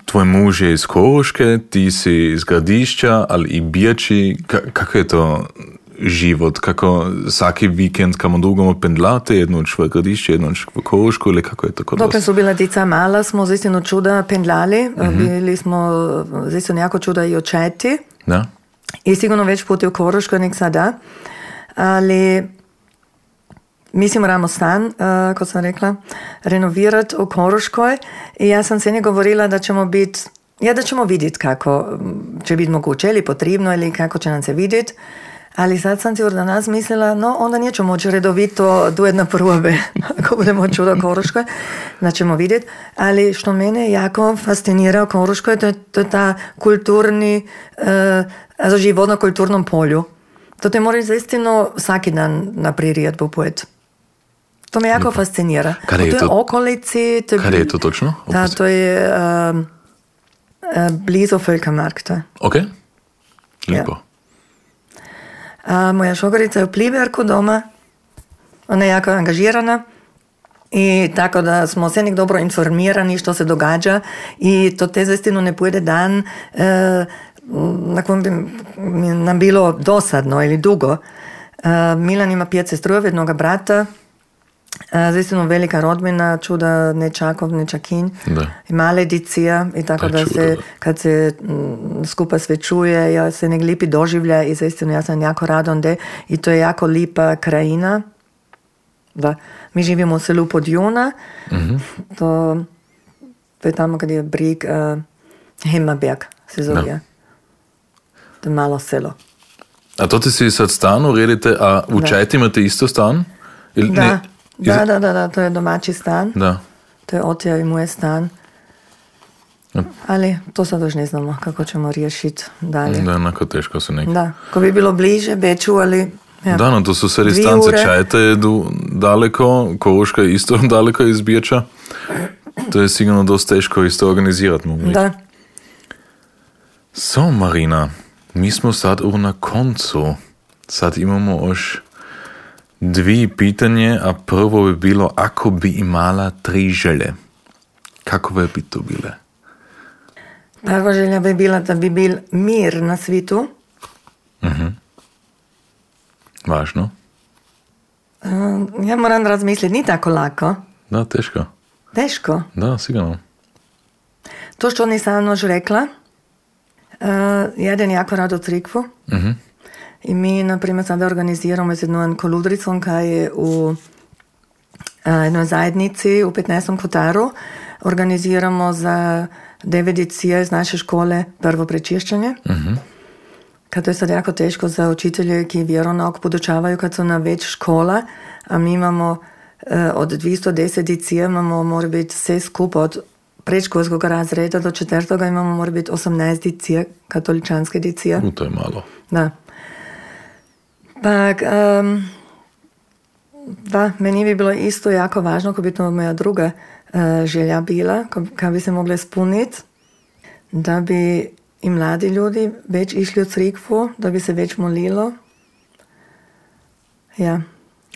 tvoj muž je iz Koroške, ti si iz Gradišća, ali i Bijači, ka, kako je to život? Kako svaki vikend kamo dugamo pendlate, noć v Gradišće, jednu noć v Korošku, ili kako je to kod Dokler su bila dica mala, smo zaistinu čuda pendlali. Bili smo zaistinu jako čuda i očeti. Da? I sigurno već puti u Koroškoj nek sada. Ali mi si moramo stan, uh, kot sam rekla, renovirati u Koroškoj. I ja sam se nje govorila da ćemo biti, ja da ćemo vidjeti kako će biti moguće ili potrebno ili kako će nam se vidjeti. Ali sad sam si da nas mislila, no onda nećemo moći redovito duet na probe, ako budemo čudo u Koroškoj, da ćemo vidjeti. Ali što mene jako fascinira u Koroškoj, to je, to je ta kulturni, uh, also život na kulturnom polju. To te moraš zaistino svaki dan napririjeti popojeti. To me jako fascinira. Kada je U to- okolici... To Kada je to točno? Da, to je um, uh, blizu Völkermarkta. Ok? Lijepo. A moja šogorica je u Pliberku doma. Ona je jako angažirana. I tako da smo se nek dobro informirani što se događa i to te zaistinu ne pojede dan e, na kojem bi nam bilo dosadno ili dugo. E, Milan ima pet sestrujeva, jednoga brata, e, zaistinu velika rodbina, čuda nečakov, nečakinj Da. i male dicija i tako da čudo, se da. kad se mm, skupa svečuje, ja se nek lipi doživlja i zaistinu ja sam jako radonde i to je jako lipa krajina. Da. Mi živimo u selu Podjuna, to, to je tamo kad je brig uh, Hemmerberg se zove. Da. To je malo selo. A to ti si sad stan uredite, a u Da. Čajti imate isto stan? Ili Da, ne? Da, da, da, da, to je domaći stan. Da. To je otja i moj stan. Ali to sad još ne znamo kako ćemo riješiti dalje. Da, onako teško su neki. Da, ko bi bilo bliže Beču, ali... Ja. Da, no to su sve distance. ure. Čajta je daleko, Koroška je isto daleko iz Biječa. To je sigurno dosta teško isto organizirati. mogu. Da. So, Marina, mi smo sad u na koncu. Sad imamo još dvi pitanje, a prvo bi bilo, ako bi imala tri želje, kakove bi to bile? Prva želja bi bila da bi bil mir na svitu. Važno? Uh, ja moram razmisliti, ni tako lako. Da, teško. Teško. Da, sigurno. To što nisam još rekla, uh, jeden jako rado crikvu. Mhm. In mi, naprimer, sada organiziramo z jedno koludrico, kaj je v eno zajednici v 15. kvotaru. Organiziramo za devedicije iz naše škole prvo prečiščenje. Uh -huh. Ker to je sad jako teško za učitelje, ki vjeronauk podučavaju kad su na već škola, a mi imamo uh, od 210 dicije, imamo mora biti sve skupa od predškolskog razreda do četvrtoga imamo mora biti 18 dicije, katoličanske dicije. U, to je malo. Da. Pa, um, da, meni bi bilo isto jako važno, ko bi to moja druga uh, želja bila, kaj bi se mogla ispuniti, da bi i mladi ljudi več išli v crkvu, da bi se več molilo. Ja.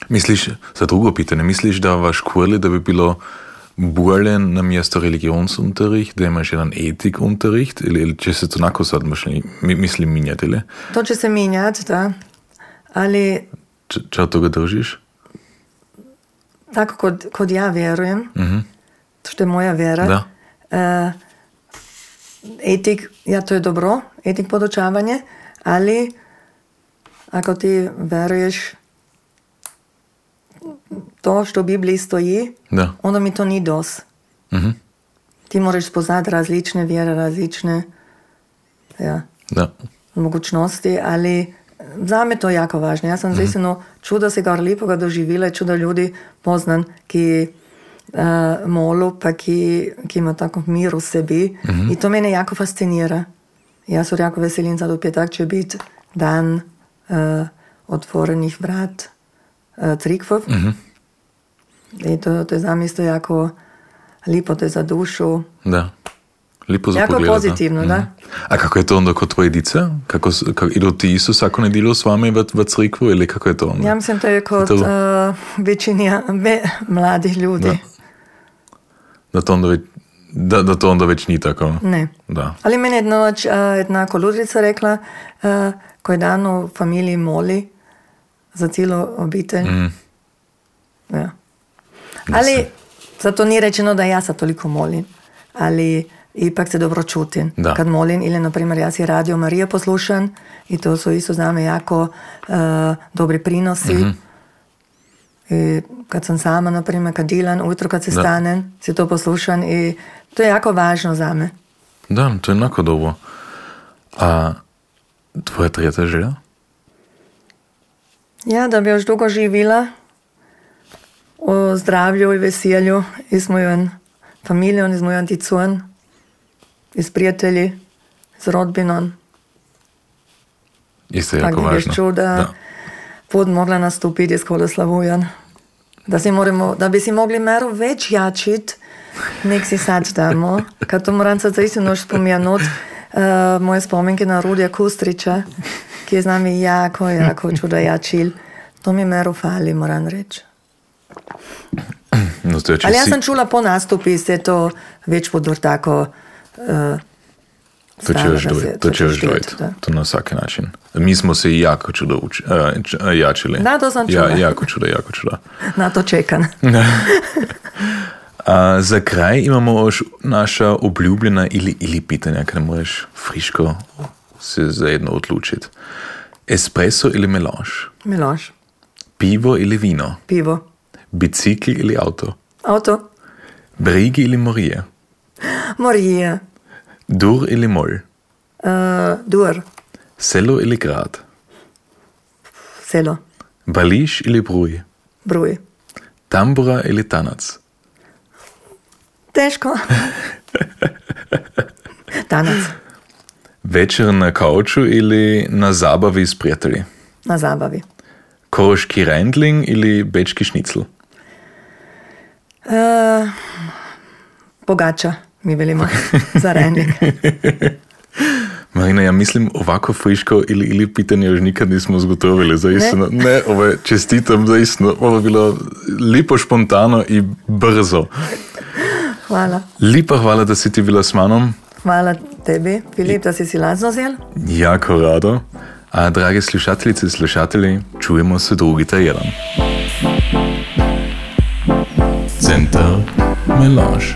Misliš, za drugo pitanje, misliš, da v školi, da bi bilo bolje na mesto religionsunterricht, da imaš jedan etikunterricht, ili, ili će se to onako sad mišli, misli minjati, ili? To će se minjati, da. Ali... Če, če od toga držiš? Tako kot, kot ja vjerujem, uh -huh. što je moja vjera. Da. Uh, etik, ja to je dobro, etik podučavanje, ali ako ti veruješ to, što u Bibliji stoji, Da. onda mi to ni dos. Mhm. Ti moraš spoznati različne vjere, različne ja, Da. mogućnosti, ali za me to jako važno. Ja sam zaistino čuda se gar lepoga doživela, čuda ljudi poznam, ki uh, molu, pa ki, ki ima tako mir v sebi. I to mene jako fascinira. Ja se jako veselim sad u petak će biti dan uh, otvorenih vrat uh, crikvov. I to, to je za me isto jako lipo, to je za dušu. Da. Lipo za Jako pogledat, pozitivno, da. A kako je to onda kod tvoje dice? Kako, kako, idu ti isto svako nedjelju s vama v, v crikvu ili kako je to onda? Ja mislim, to je kod To- uh, većini ve, mladih ljudi. Da. Da to onda već, da, da to onda već nije tako. Ne. Da. Ali meni je noč uh, jedna koludrica rekla, uh, ko je dan v familiji moli za celo obitelj. Mm. Ja. Ali zato ni rečeno, da ja se toliko molim, ali ipak se dobro čutim Da. kad molim. Ili, na primjer, ja si radio Marija poslušan i to su isto za me jako uh, dobri prinosi. I kad sam sama, na primjer, kad dilan, ujutro kad se Da. stanem, si to poslušan i to je jako važno za me. Da, to je enako dobro. A tvoja tretja želja? Ja, da bi još dugo živila u zdravlju i veselju i s mojom familijom, i s mojom dicom, i s prijatelji, s rodbinom. Isto je jako važno. još čuda Da. put mogla nastupiti kola Slavujan. Da, si moramo, da bi si mogli mero več jačit, nek si sad damo. Kad to moram sad zaistino još spomenut, uh, moje spomenke na Rudija Kustrića, ki je z nami jako, jako čuda jačil. To mi mero fali, moram reći. No, je, Ali ja si- sam čula po nastupi se to već budu tako uh, To će još dojeti, to dojeti, da. to na svaki način. Mi smo se jako čudo uči, uh, č- uh, jačili. Da, to sam Ja, čula. jako čudo, jako čudo. Na to čekam. A za kraj imamo još naša obljubljena ili, ili pitanja, kada moraš friško se za jedno odlučiti. Espresso ili melange? Miloš, Pivo ili vino? pivo, Bicikl ili auto? avto, Brigi ili morije? Morije, Dur ili mol? uh, dur, Selo ili grad? selo, Bališ ili bruj? bruj. Tambura ili tanac? Teško. Danas, Večer na kauču ili na zabavi s prijatelji? na zabavi. Koroški rendling ili bečki šnicl? Uh, pogača, mi velimo, za rendik. Marina, ja mislim ovako friško ili, ili pitanje još nikad nismo zgotovili, zaistno. Ne, ne ovo je, čestitam, zaistno. Ovo je bilo lipo špontano i brzo. Hvala. Lipa hvala da si ti bila s manom, Hvala tebi, Filip, da si si lazno zel. jako rado. A drage slušateljice i slušatelji, čujemo se drugi teden. Center Melange.